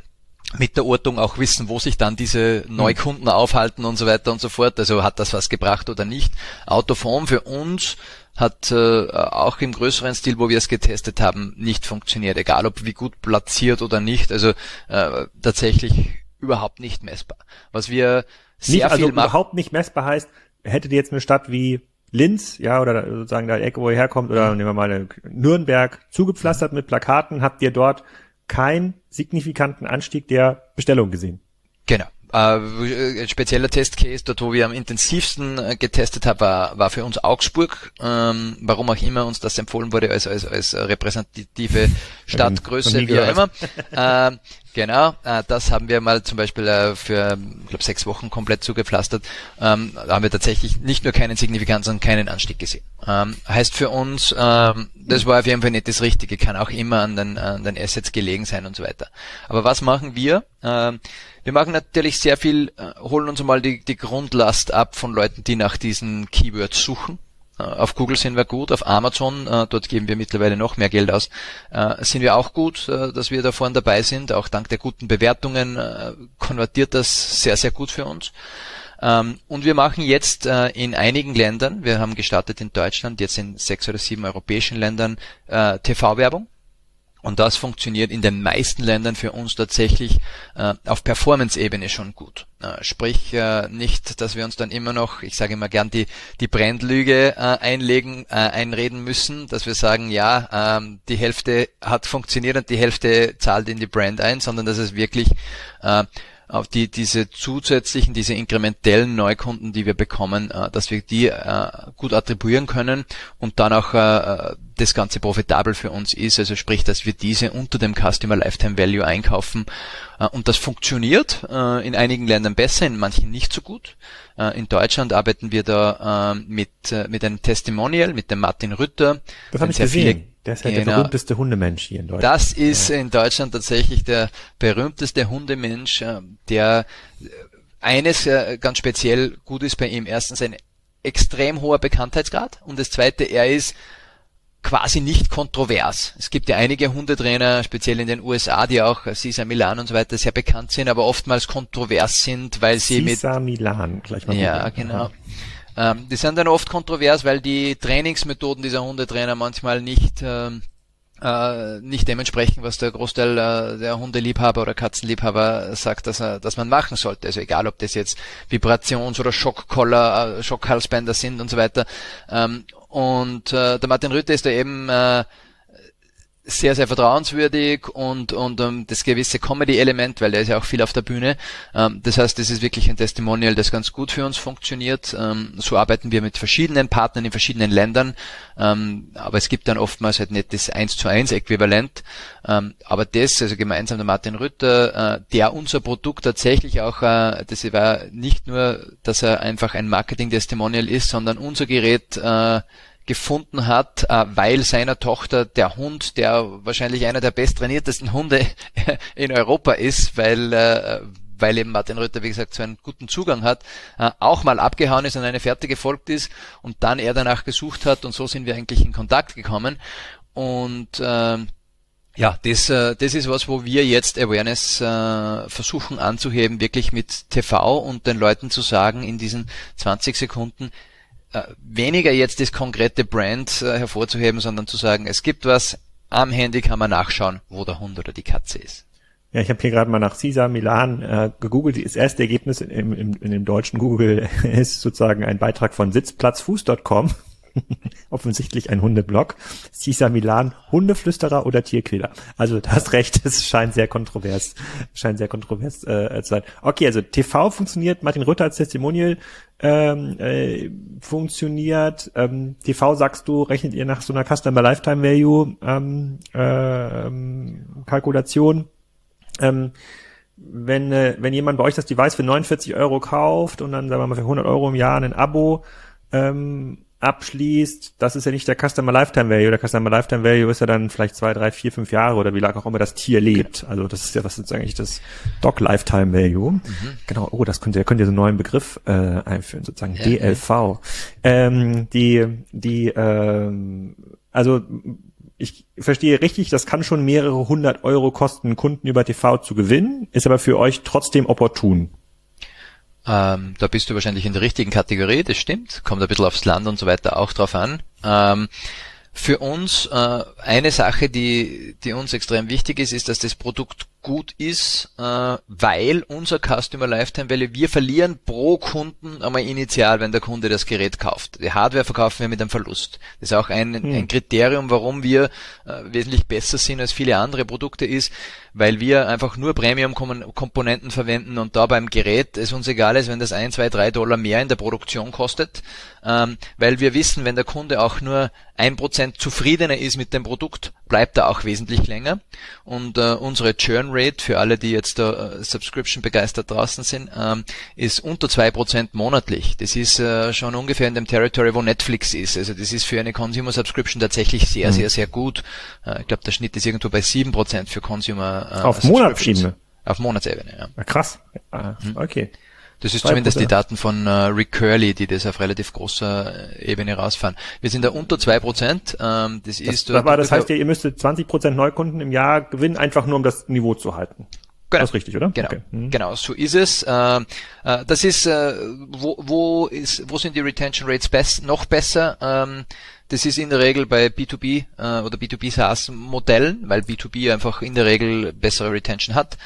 mit der Ortung auch wissen, wo sich dann diese Neukunden aufhalten und so weiter und so fort. Also hat das was gebracht oder nicht. Autoform für uns hat äh, auch im größeren Stil, wo wir es getestet haben, nicht funktioniert. Egal ob wie gut platziert oder nicht. Also äh, tatsächlich überhaupt nicht messbar. Was wir sehr nicht, also viel machen. überhaupt nicht messbar heißt, hättet ihr jetzt eine Stadt wie Linz, ja, oder sozusagen da Ecke, wo ihr herkommt, oder mhm. nehmen wir mal Nürnberg, zugepflastert mit Plakaten, habt ihr dort keinen signifikanten Anstieg der Bestellung gesehen? Genau. Äh, ein spezieller Testcase, dort wo wir am intensivsten äh, getestet haben, war, war für uns Augsburg. Ähm, warum auch immer uns das empfohlen wurde als, als, als repräsentative Stadtgröße, wie auch immer. äh, genau, äh, das haben wir mal zum Beispiel äh, für, ich glaube, sechs Wochen komplett zugepflastert. Ähm, da haben wir tatsächlich nicht nur keinen signifikanten, sondern keinen Anstieg gesehen. Ähm, heißt für uns, ähm, das war auf jeden Fall nicht das Richtige, kann auch immer an den, an den Assets gelegen sein und so weiter. Aber was machen wir? Ähm, wir machen natürlich sehr viel, äh, holen uns mal die, die Grundlast ab von Leuten, die nach diesen Keywords suchen. Äh, auf Google sind wir gut, auf Amazon, äh, dort geben wir mittlerweile noch mehr Geld aus, sind wir auch gut, dass wir da vorne dabei sind. Auch dank der guten Bewertungen konvertiert das sehr, sehr gut für uns. Ähm, und wir machen jetzt in einigen Ländern, wir haben gestartet in Deutschland, jetzt in sechs oder sieben europäischen Ländern, TV-Werbung. Und das funktioniert in den meisten Ländern für uns tatsächlich äh, auf Performance-Ebene schon gut. Äh, sprich äh, nicht, dass wir uns dann immer noch, ich sage immer gern, die, die Brandlüge äh, einlegen, äh, einreden müssen, dass wir sagen, ja, ähm, die Hälfte hat funktioniert und die Hälfte zahlt in die Brand ein, sondern dass es wirklich äh, auf die diese zusätzlichen, diese inkrementellen Neukunden, die wir bekommen, äh, dass wir die äh, gut attribuieren können und dann auch äh, das Ganze profitabel für uns ist, also sprich, dass wir diese unter dem Customer Lifetime Value einkaufen und das funktioniert in einigen Ländern besser, in manchen nicht so gut. In Deutschland arbeiten wir da mit, mit einem Testimonial, mit dem Martin Rütter. Das habe ich gesehen. Der ist ja genau. der berühmteste Hundemensch hier in Deutschland. Das ist in Deutschland tatsächlich der berühmteste Hundemensch, äh, der äh, eines äh, ganz speziell gut ist bei ihm. Erstens ein extrem hoher Bekanntheitsgrad und das zweite, er ist quasi nicht kontrovers. Es gibt ja einige Hundetrainer, speziell in den USA, die auch Cesar Milan und so weiter sehr bekannt sind, aber oftmals kontrovers sind, weil sie Cesar mit Cesar Milan, gleich mal. Ja, genau. Ähm, die sind dann oft kontrovers, weil die Trainingsmethoden dieser Hundetrainer manchmal nicht ähm, äh, nicht dementsprechend, was der Großteil äh, der Hundeliebhaber oder Katzenliebhaber sagt, dass, er, dass man machen sollte. Also egal, ob das jetzt Vibrations- oder Schockkoller, äh, Schockhalsbänder sind und so weiter. Ähm, und äh, der Martin Rütte ist da eben äh, sehr, sehr vertrauenswürdig und, und um, ähm, das gewisse Comedy-Element, weil der ist ja auch viel auf der Bühne. Ähm, das heißt, das ist wirklich ein Testimonial, das ganz gut für uns funktioniert. Ähm, so arbeiten wir mit verschiedenen Partnern in verschiedenen Ländern, ähm, aber es gibt dann oftmals halt nicht das 1 zu 1 Äquivalent. Ähm, aber das, also gemeinsam der Martin Rütter, äh, der unser Produkt tatsächlich auch, äh, das war nicht nur, dass er einfach ein Marketing-Testimonial ist, sondern unser Gerät äh, gefunden hat, äh, weil seiner Tochter der Hund, der wahrscheinlich einer der besttrainiertesten Hunde in Europa ist, weil äh, weil eben Martin Rütter, wie gesagt, so einen guten Zugang hat, äh, auch mal abgehauen ist und eine Fährte gefolgt ist und dann er danach gesucht hat und so sind wir eigentlich in Kontakt gekommen. Und äh, ja, das, das ist was, wo wir jetzt Awareness äh, versuchen anzuheben, wirklich mit TV und den Leuten zu sagen, in diesen 20 Sekunden, weniger jetzt das konkrete Brand äh, hervorzuheben, sondern zu sagen, es gibt was, am Handy kann man nachschauen, wo der Hund oder die Katze ist. Ja, ich habe hier gerade mal nach Cisa Milan äh, gegoogelt. Das erste Ergebnis im, im, in dem deutschen Google ist sozusagen ein Beitrag von sitzplatzfuß.com. Offensichtlich ein Hundeblog. Cisa Milan, Hundeflüsterer oder Tierquäler. Also du hast recht, es scheint sehr kontrovers, scheint sehr kontrovers äh, zu sein. Okay, also TV funktioniert, Martin Rütter als Testimonial ähm, äh, funktioniert. Ähm, TV sagst du, rechnet ihr nach so einer Customer Lifetime Value ähm, äh, Kalkulation. Ähm, wenn, äh, wenn jemand bei euch das Device für 49 Euro kauft und dann sagen wir mal für 100 Euro im Jahr ein Abo ähm, abschließt, das ist ja nicht der Customer Lifetime Value. Der Customer Lifetime Value ist ja dann vielleicht zwei, drei, vier, fünf Jahre oder wie lange auch immer das Tier lebt. Also das ist ja was sozusagen eigentlich das Dog Lifetime Value. Mhm. Genau, oh, das könnt ihr, könnt ihr so einen neuen Begriff äh, einführen, sozusagen ja, DLV. Ja. Ähm, die, die, ähm, also ich verstehe richtig, das kann schon mehrere hundert Euro kosten, Kunden über TV zu gewinnen, ist aber für euch trotzdem opportun. Ähm, da bist du wahrscheinlich in der richtigen Kategorie, das stimmt. Kommt ein bisschen aufs Land und so weiter auch drauf an. Ähm, für uns äh, eine Sache, die, die uns extrem wichtig ist, ist, dass das Produkt gut ist, äh, weil unser Customer Lifetime Value, wir verlieren pro Kunden einmal initial, wenn der Kunde das Gerät kauft. Die Hardware verkaufen wir mit einem Verlust. Das ist auch ein, hm. ein Kriterium, warum wir äh, wesentlich besser sind als viele andere Produkte ist, weil wir einfach nur Premium-Komponenten verwenden und da beim Gerät es uns egal ist, wenn das ein, zwei, drei Dollar mehr in der Produktion kostet, ähm, weil wir wissen, wenn der Kunde auch nur ein Prozent zufriedener ist mit dem Produkt, bleibt er auch wesentlich länger und äh, unsere Churn Rate für alle, die jetzt da äh, Subscription begeistert draußen sind, ähm, ist unter zwei Prozent monatlich. Das ist äh, schon ungefähr in dem Territory, wo Netflix ist. Also das ist für eine Consumer Subscription tatsächlich sehr, mhm. sehr, sehr gut. Äh, ich glaube, der Schnitt ist irgendwo bei sieben Prozent für Consumer äh, Auf Monatsebene? Auf Monatsebene, ja. ja krass. Ah, mhm. Das ist zumindest die Daten von äh, Rick Curley, die das auf relativ großer äh, Ebene rausfahren. Wir sind da unter zwei Prozent. Ähm, das, das ist. Aber das heißt, ihr müsstet 20 Prozent Neukunden im Jahr gewinnen, einfach nur um das Niveau zu halten. Genau. Das ist richtig, oder? Genau, okay. mhm. genau, so ist es. Ähm, äh, das ist, äh, wo, wo ist, wo sind die Retention Rates best, noch besser? Ähm, das ist in der Regel bei B2B äh, oder B2B SaaS Modellen, weil B2B einfach in der Regel bessere Retention hat.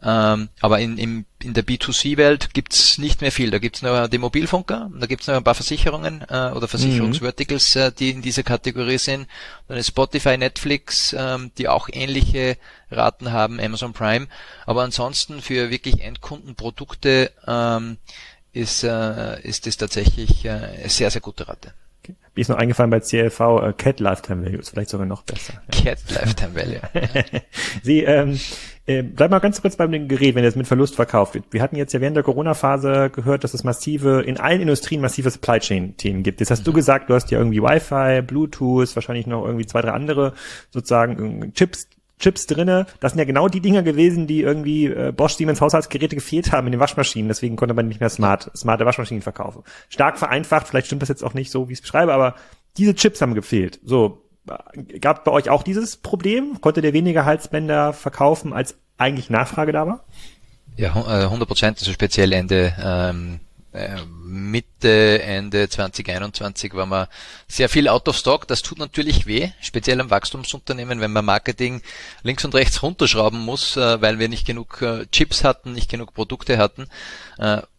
Ähm, aber in, in, in der B2C-Welt gibt's nicht mehr viel. Da gibt's noch die Mobilfunker, da gibt's noch ein paar Versicherungen äh, oder Versicherungsverticals, mhm. äh, die in dieser Kategorie sind. Dann ist Spotify, Netflix, ähm, die auch ähnliche Raten haben, Amazon Prime. Aber ansonsten für wirklich Endkundenprodukte ähm, ist, äh, ist das tatsächlich äh, eine sehr, sehr gute Rate. Mir ist noch eingefallen bei CLV, äh, Cat Lifetime Value ist vielleicht sogar noch besser. Cat Lifetime Value. Sie, ähm, äh, bleib mal ganz kurz beim Gerät, wenn es mit Verlust verkauft wird. Wir hatten jetzt ja während der Corona-Phase gehört, dass es massive, in allen Industrien massive Supply Chain-Themen gibt. Jetzt hast mhm. du gesagt, du hast ja irgendwie Wi-Fi, Bluetooth, wahrscheinlich noch irgendwie zwei, drei andere sozusagen äh, Chips, Chips drinne. Das sind ja genau die Dinger gewesen, die irgendwie äh, Bosch Siemens Haushaltsgeräte gefehlt haben in den Waschmaschinen. Deswegen konnte man nicht mehr smart, smarte Waschmaschinen verkaufen. Stark vereinfacht, vielleicht stimmt das jetzt auch nicht so, wie ich es beschreibe, aber diese Chips haben gefehlt. So, gab bei euch auch dieses Problem? Konntet ihr weniger Halsbänder verkaufen, als eigentlich Nachfrage da war? Ja, 100 äh, Prozent, also speziell Ende ähm, äh, Mitte, Ende 2021 war man sehr viel out of stock. Das tut natürlich weh, speziell am Wachstumsunternehmen, wenn man Marketing links und rechts runterschrauben muss, äh, weil wir nicht genug äh, Chips hatten, nicht genug Produkte hatten.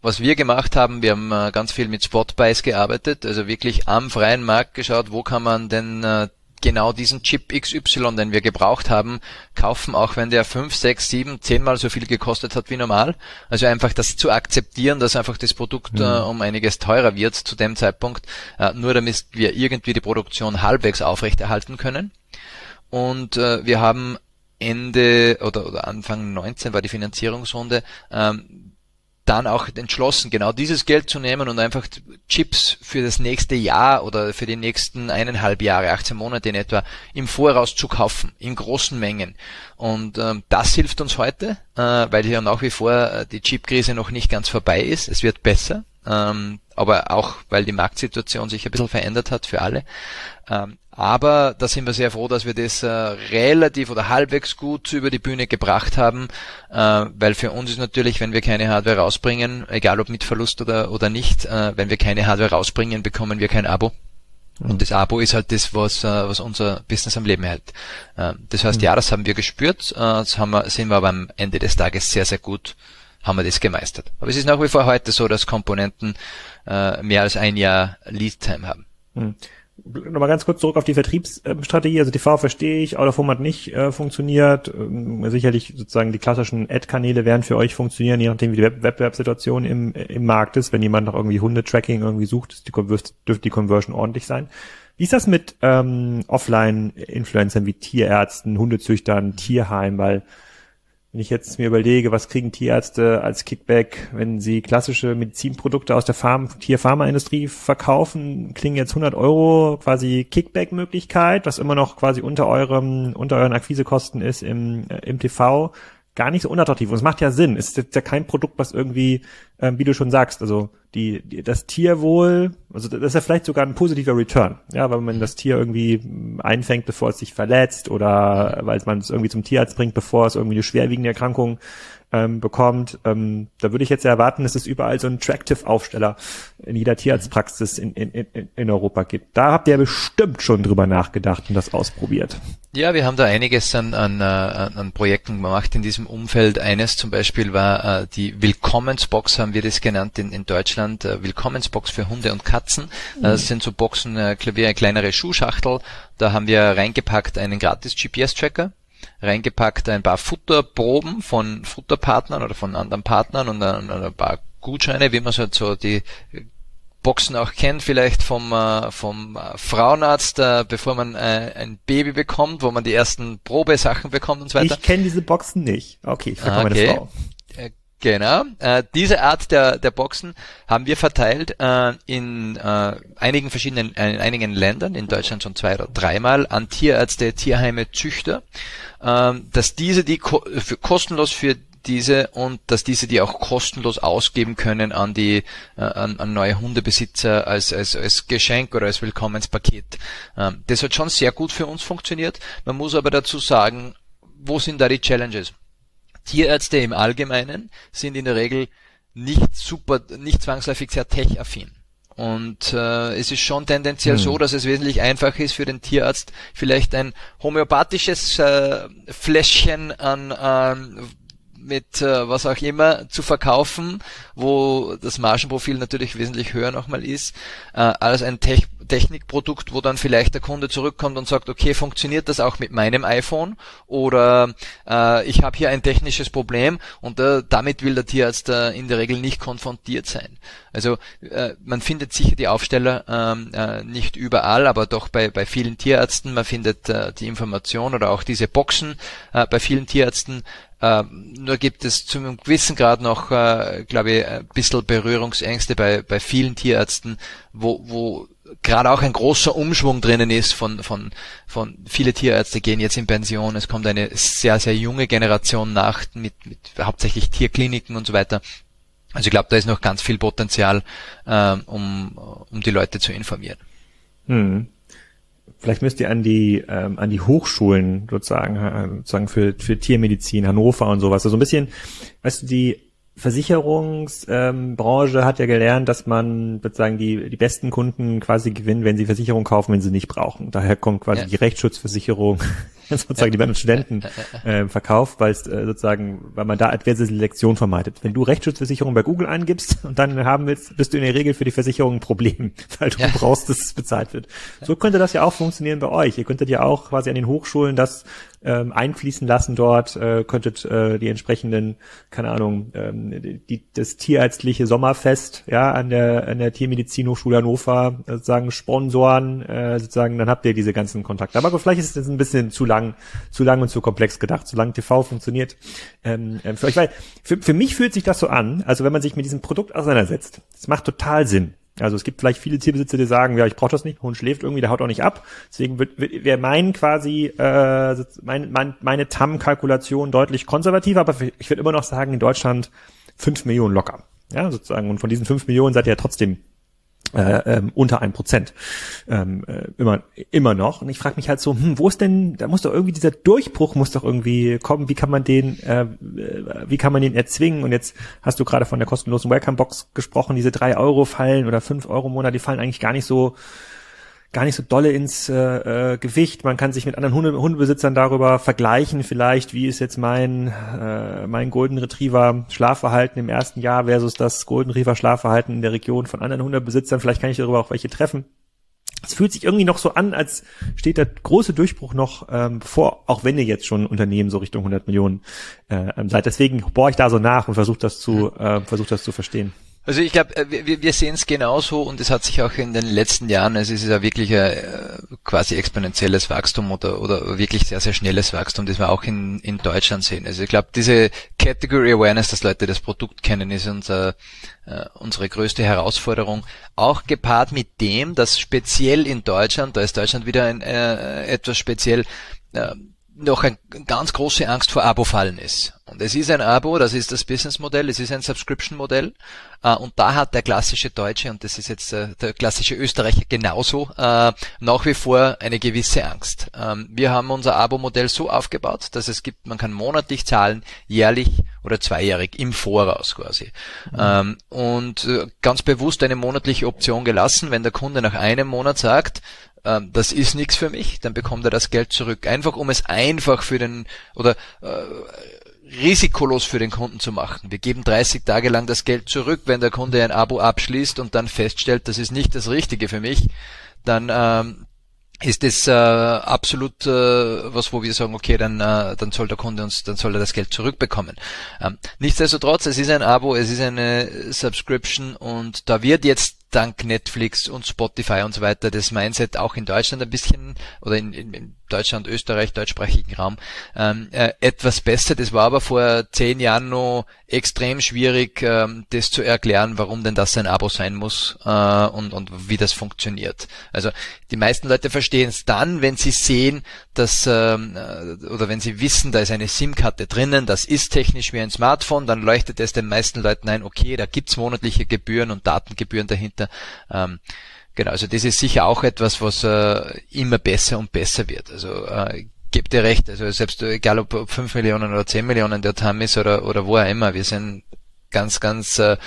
Was wir gemacht haben, wir haben ganz viel mit Spotbuys gearbeitet, also wirklich am freien Markt geschaut, wo kann man denn genau diesen Chip XY, den wir gebraucht haben, kaufen, auch wenn der 5, 6, 7, 10 mal so viel gekostet hat wie normal. Also einfach das zu akzeptieren, dass einfach das Produkt mhm. äh, um einiges teurer wird zu dem Zeitpunkt, äh, nur damit wir irgendwie die Produktion halbwegs aufrechterhalten können. Und äh, wir haben Ende oder, oder Anfang 19 war die Finanzierungsrunde, ähm, dann auch entschlossen, genau dieses Geld zu nehmen und einfach Chips für das nächste Jahr oder für die nächsten eineinhalb Jahre, 18 Monate in etwa, im Voraus zu kaufen, in großen Mengen. Und ähm, das hilft uns heute, äh, weil hier nach wie vor äh, die Chipkrise noch nicht ganz vorbei ist. Es wird besser, ähm, aber auch weil die Marktsituation sich ein bisschen verändert hat für alle. Ähm, aber da sind wir sehr froh, dass wir das äh, relativ oder halbwegs gut über die Bühne gebracht haben, äh, weil für uns ist natürlich, wenn wir keine Hardware rausbringen, egal ob mit Verlust oder, oder nicht, äh, wenn wir keine Hardware rausbringen, bekommen wir kein Abo. Und das Abo ist halt das, was, äh, was unser Business am Leben hält. Äh, das heißt, mhm. ja, das haben wir gespürt, äh, das haben wir, sind wir aber am Ende des Tages sehr, sehr gut haben wir das gemeistert. Aber es ist nach wie vor heute so, dass Komponenten mehr als ein Jahr Lead Time haben. Mhm nochmal ganz kurz zurück auf die Vertriebsstrategie. Also TV verstehe ich, Out hat nicht äh, funktioniert. Ähm, sicherlich sozusagen die klassischen Ad-Kanäle werden für euch funktionieren, je nachdem wie die Wettbewerbssituation im, im Markt ist. Wenn jemand noch irgendwie Hundetracking irgendwie sucht, die, dürfte die Conversion ordentlich sein. Wie ist das mit ähm, Offline-Influencern wie Tierärzten, Hundezüchtern, Tierheim? Weil wenn ich jetzt mir überlege, was kriegen Tierärzte als Kickback, wenn sie klassische Medizinprodukte aus der Farm, Tier-Pharmaindustrie verkaufen, klingen jetzt 100 Euro quasi Kickback-Möglichkeit, was immer noch quasi unter eurem, unter euren Akquisekosten ist im, äh, im TV gar nicht so unattraktiv. Und es macht ja Sinn. Es ist ja kein Produkt, was irgendwie, ähm, wie du schon sagst, also die, die das Tierwohl, also das ist ja vielleicht sogar ein positiver Return. Ja, weil man das Tier irgendwie einfängt, bevor es sich verletzt oder weil man es irgendwie zum Tierarzt bringt, bevor es irgendwie eine schwerwiegende Erkrankung ähm, bekommt. Ähm, da würde ich jetzt erwarten, dass es überall so einen Tractive-Aufsteller in jeder Tierarztpraxis in, in, in, in Europa gibt. Da habt ihr bestimmt schon drüber nachgedacht und das ausprobiert. Ja, wir haben da einiges an, an, äh, an Projekten gemacht in diesem Umfeld. Eines zum Beispiel war äh, die Willkommensbox, haben wir das genannt in, in Deutschland. Äh, Willkommensbox für Hunde und Katzen. Mhm. Das sind so Boxen, äh, wie eine kleinere Schuhschachtel. Da haben wir reingepackt einen gratis GPS-Tracker reingepackt ein paar Futterproben von Futterpartnern oder von anderen Partnern und ein, ein paar Gutscheine, wie man halt so die Boxen auch kennt, vielleicht vom, äh, vom äh, Frauenarzt, äh, bevor man äh, ein Baby bekommt, wo man die ersten Probesachen bekommt und so weiter. Ich kenne diese Boxen nicht. Okay, ich verkaufe okay. meine Frau. Äh, genau. Äh, diese Art der, der Boxen haben wir verteilt äh, in äh, einigen verschiedenen, äh, in einigen Ländern, in Deutschland schon zwei oder dreimal, an Tierärzte, Tierheime, Züchter ähm, dass diese die ko für, kostenlos für diese und dass diese die auch kostenlos ausgeben können an die äh, an, an neue Hundebesitzer als, als, als Geschenk oder als Willkommenspaket. Ähm, das hat schon sehr gut für uns funktioniert. Man muss aber dazu sagen, wo sind da die Challenges? Tierärzte im Allgemeinen sind in der Regel nicht super, nicht zwangsläufig sehr tech-affin. Und äh, es ist schon tendenziell hm. so, dass es wesentlich einfacher ist für den Tierarzt, vielleicht ein homöopathisches äh, Fläschchen an äh, mit äh, was auch immer zu verkaufen, wo das Margenprofil natürlich wesentlich höher nochmal ist, äh, als ein Tech Technikprodukt, wo dann vielleicht der Kunde zurückkommt und sagt, okay, funktioniert das auch mit meinem iPhone oder äh, ich habe hier ein technisches Problem und äh, damit will der Tierarzt äh, in der Regel nicht konfrontiert sein. Also äh, man findet sicher die Aufsteller ähm, äh, nicht überall, aber doch bei, bei vielen Tierärzten, man findet äh, die Information oder auch diese Boxen äh, bei vielen Tierärzten, äh, nur gibt es zu einem gewissen Grad noch, äh, glaube ich, ein bisschen Berührungsängste bei, bei vielen Tierärzten, wo, wo gerade auch ein großer Umschwung drinnen ist von, von, von viele Tierärzte gehen jetzt in Pension, es kommt eine sehr, sehr junge Generation nach mit, mit hauptsächlich Tierkliniken und so weiter. Also ich glaube, da ist noch ganz viel Potenzial, äh, um, um die Leute zu informieren. Hm. Vielleicht müsst ihr an die ähm, an die Hochschulen sozusagen äh, sozusagen für für Tiermedizin Hannover und sowas. Also ein bisschen, weißt du, die Versicherungsbranche ähm, hat ja gelernt, dass man sozusagen die, die besten Kunden quasi gewinnen, wenn sie Versicherung kaufen, wenn sie nicht brauchen. Daher kommt quasi ja. die Rechtsschutzversicherung sozusagen, die werden Studenten äh, verkauft, weil es äh, sozusagen, weil man da adverse Selektion vermeidet. Wenn du Rechtsschutzversicherung bei Google eingibst und dann haben willst, bist du in der Regel für die Versicherung ein Problem, weil du ja. brauchst, dass es bezahlt wird. So könnte das ja auch funktionieren bei euch. Ihr könntet ja auch quasi an den Hochschulen das ähm, einfließen lassen dort, äh, könntet äh, die entsprechenden, keine Ahnung, ähm, die, das tierärztliche Sommerfest ja an der an der Tiermedizin Hochschule Hannover äh, sozusagen sponsoren, äh, sozusagen, dann habt ihr diese ganzen Kontakte. Aber vielleicht ist es ein bisschen zu lang, zu lang und zu komplex gedacht, solange TV funktioniert. Ähm, ähm, für euch, weil für, für mich fühlt sich das so an, also wenn man sich mit diesem Produkt auseinandersetzt, es macht total Sinn. Also es gibt vielleicht viele Tierbesitzer, die sagen, ja, ich brauche das nicht, Hund schläft irgendwie, der haut auch nicht ab. Deswegen wird, wird wäre mein quasi äh, mein, mein, meine TAM-Kalkulation deutlich konservativer, aber ich würde immer noch sagen, in Deutschland fünf Millionen locker. Ja, sozusagen. Und von diesen fünf Millionen seid ihr ja trotzdem äh, ähm, unter ein Prozent. Ähm, äh, immer immer noch. Und ich frage mich halt so hm, wo ist denn da muss doch irgendwie dieser Durchbruch muss doch irgendwie kommen. Wie kann man den äh, wie kann man den erzwingen? Und jetzt hast du gerade von der kostenlosen Welcome Box gesprochen. Diese drei Euro fallen oder fünf Euro im Monat die fallen eigentlich gar nicht so gar nicht so dolle ins äh, äh, Gewicht. Man kann sich mit anderen Hunde, Hundebesitzern darüber vergleichen, vielleicht, wie ist jetzt mein, äh, mein Golden Retriever Schlafverhalten im ersten Jahr versus das Golden Retriever Schlafverhalten in der Region von anderen Hundebesitzern. Vielleicht kann ich darüber auch welche treffen. Es fühlt sich irgendwie noch so an, als steht der große Durchbruch noch ähm, bevor, auch wenn ihr jetzt schon Unternehmen so Richtung 100 Millionen äh, seid. Deswegen bohre ich da so nach und versuche das zu, äh, versuche das zu verstehen. Also ich glaube, äh, wir, wir sehen es genauso und es hat sich auch in den letzten Jahren, also es ist ja wirklich ein äh, quasi exponentielles Wachstum oder, oder wirklich sehr, sehr schnelles Wachstum, das wir auch in, in Deutschland sehen. Also ich glaube, diese Category Awareness, dass Leute das Produkt kennen, ist unser, äh, unsere größte Herausforderung. Auch gepaart mit dem, dass speziell in Deutschland, da ist Deutschland wieder ein, äh, etwas speziell, äh, noch eine ganz große Angst vor Abo-Fallen ist. Und es ist ein Abo, das ist das Businessmodell, es ist ein Subscription-Modell. Äh, und da hat der klassische Deutsche, und das ist jetzt äh, der klassische Österreicher genauso, äh, nach wie vor eine gewisse Angst. Ähm, wir haben unser Abo-Modell so aufgebaut, dass es gibt, man kann monatlich zahlen, jährlich oder zweijährig im Voraus quasi. Mhm. Ähm, und ganz bewusst eine monatliche Option gelassen, wenn der Kunde nach einem Monat sagt, ähm, das ist nichts für mich, dann bekommt er das Geld zurück. Einfach um es einfach für den oder äh, risikolos für den Kunden zu machen. Wir geben 30 Tage lang das Geld zurück, wenn der Kunde ein Abo abschließt und dann feststellt, das ist nicht das Richtige für mich, dann ähm, ist es äh, absolut äh, was, wo wir sagen, okay, dann, äh, dann soll der Kunde uns, dann soll er das Geld zurückbekommen. Ähm, nichtsdestotrotz, es ist ein Abo, es ist eine Subscription und da wird jetzt dank Netflix und Spotify und so weiter das Mindset auch in Deutschland ein bisschen oder in, in, Deutschland, Österreich, deutschsprachigen Raum ähm, äh, etwas besser. Das war aber vor zehn Jahren noch extrem schwierig, ähm, das zu erklären, warum denn das ein Abo sein muss äh, und, und wie das funktioniert. Also die meisten Leute verstehen es dann, wenn sie sehen, dass ähm, äh, oder wenn sie wissen, da ist eine SIM-Karte drinnen, das ist technisch wie ein Smartphone, dann leuchtet es den meisten Leuten ein, okay, da gibt's monatliche Gebühren und Datengebühren dahinter. Ähm, Genau, also das ist sicher auch etwas, was äh, immer besser und besser wird. Also äh, gebt ihr recht, also selbst egal ob, ob 5 Millionen oder 10 Millionen der TAM ist oder, oder wo auch immer, wir sind ganz, ganz äh,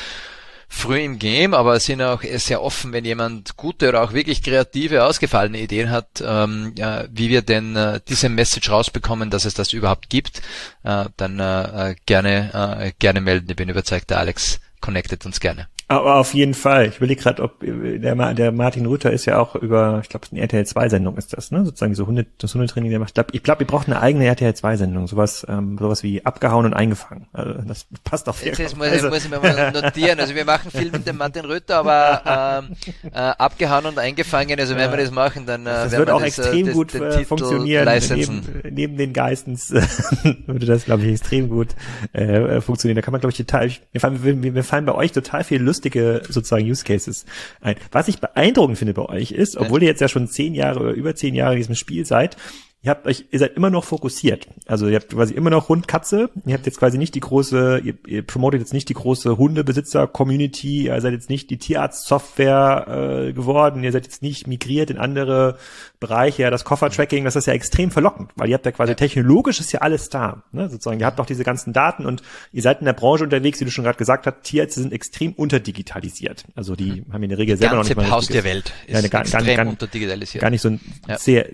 früh im Game, aber sind auch sehr offen, wenn jemand gute oder auch wirklich kreative, ausgefallene Ideen hat, ähm, ja, wie wir denn äh, diese Message rausbekommen, dass es das überhaupt gibt, äh, dann äh, äh gerne, äh, gerne melden. Ich bin überzeugt, der Alex connectet uns gerne. Aber auf jeden Fall. Ich überlege gerade, ob der, der Martin Rütter ist ja auch über, ich glaube, eine RTL 2 Sendung ist das, ne? Sozusagen so Hunde, das Hundetraining, der macht. Ich glaube, ich glaub, ihr braucht eine eigene RTL 2 Sendung, sowas, ähm, sowas wie abgehauen und eingefangen. Also das passt auf jeden Fall. Jetzt muss, also. muss ich mir mal notieren. Also wir machen viel mit dem Martin Rütter, aber ähm, äh, abgehauen und eingefangen. Also wenn ja. wir das machen, dann äh, das wird auch das, äh, extrem das, gut äh, funktionieren. Neben, neben den Geistens würde das, glaube ich, extrem gut äh, funktionieren. Da kann man, glaube ich, total. Wir fallen, wir fallen bei euch total viel Lust lustige sozusagen Use Cases ein. Was ich beeindruckend finde bei euch ist, obwohl ihr jetzt ja schon zehn Jahre oder über zehn Jahre in diesem Spiel seid, ihr habt euch, ihr seid immer noch fokussiert. Also ihr habt quasi immer noch Hund, Katze. Ihr habt jetzt quasi nicht die große, ihr, ihr promotet jetzt nicht die große Hundebesitzer-Community. Ihr seid jetzt nicht die Tierarzt-Software äh, geworden. Ihr seid jetzt nicht migriert in andere Bereiche. Ja, das Koffertracking, das ist ja extrem verlockend, weil ihr habt ja quasi technologisch ist ja alles da. Ne? Sozusagen, ihr habt doch diese ganzen Daten und ihr seid in der Branche unterwegs, wie du schon gerade gesagt hast. Tierärzte sind extrem unterdigitalisiert. Also die mhm. haben in der Regel selber noch nicht mal Haus der Welt ist ja, eine, gar, extrem gar, gar, unterdigitalisiert. Gar nicht so ein ja. sehr,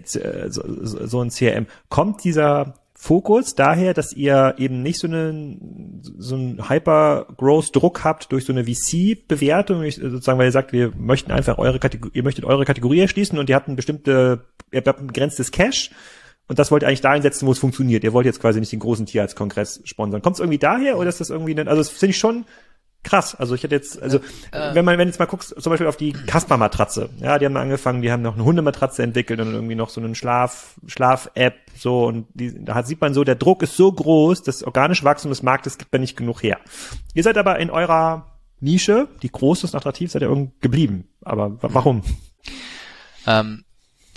so, so so ein CRM. Kommt dieser Fokus daher, dass ihr eben nicht so einen so einen Hyper-Growth-Druck habt durch so eine VC-Bewertung, sozusagen, weil ihr sagt, wir möchten einfach eure Kategorie, ihr möchtet eure Kategorie erschließen und ihr habt ein bestimmte, ihr habt ein begrenztes Cash und das wollt ihr eigentlich da einsetzen, wo es funktioniert. Ihr wollt jetzt quasi nicht den großen Tierarztkongress sponsern. Kommt es irgendwie daher oder ist das irgendwie, ein, also das finde ich schon krass. Also ich hätte jetzt, also äh, wenn man, wenn jetzt mal guckst, zum Beispiel auf die Kasper-Matratze, ja, die haben angefangen, die haben noch eine Hundematratze entwickelt und irgendwie noch so einen Schlaf, Schlaf-App, so und die, da sieht man so, der Druck ist so groß, das organische Wachstum des Marktes gibt ja nicht genug her. Ihr seid aber in eurer Nische, die groß ist attraktiv, seid ihr irgendwie geblieben. Aber warum? Ähm,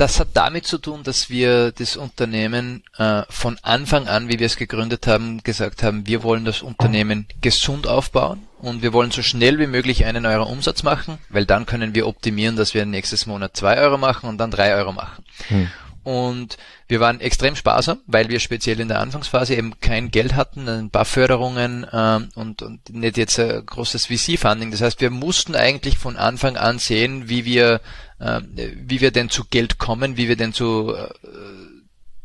das hat damit zu tun, dass wir das Unternehmen äh, von Anfang an, wie wir es gegründet haben, gesagt haben, wir wollen das Unternehmen gesund aufbauen und wir wollen so schnell wie möglich einen Euro Umsatz machen, weil dann können wir optimieren, dass wir nächstes Monat zwei Euro machen und dann drei Euro machen. Hm. Und wir waren extrem sparsam, weil wir speziell in der Anfangsphase eben kein Geld hatten, ein paar Förderungen ähm, und, und nicht jetzt ein großes VC-Funding. Das heißt, wir mussten eigentlich von Anfang an sehen, wie wir äh, wie wir denn zu Geld kommen, wie wir denn zu äh,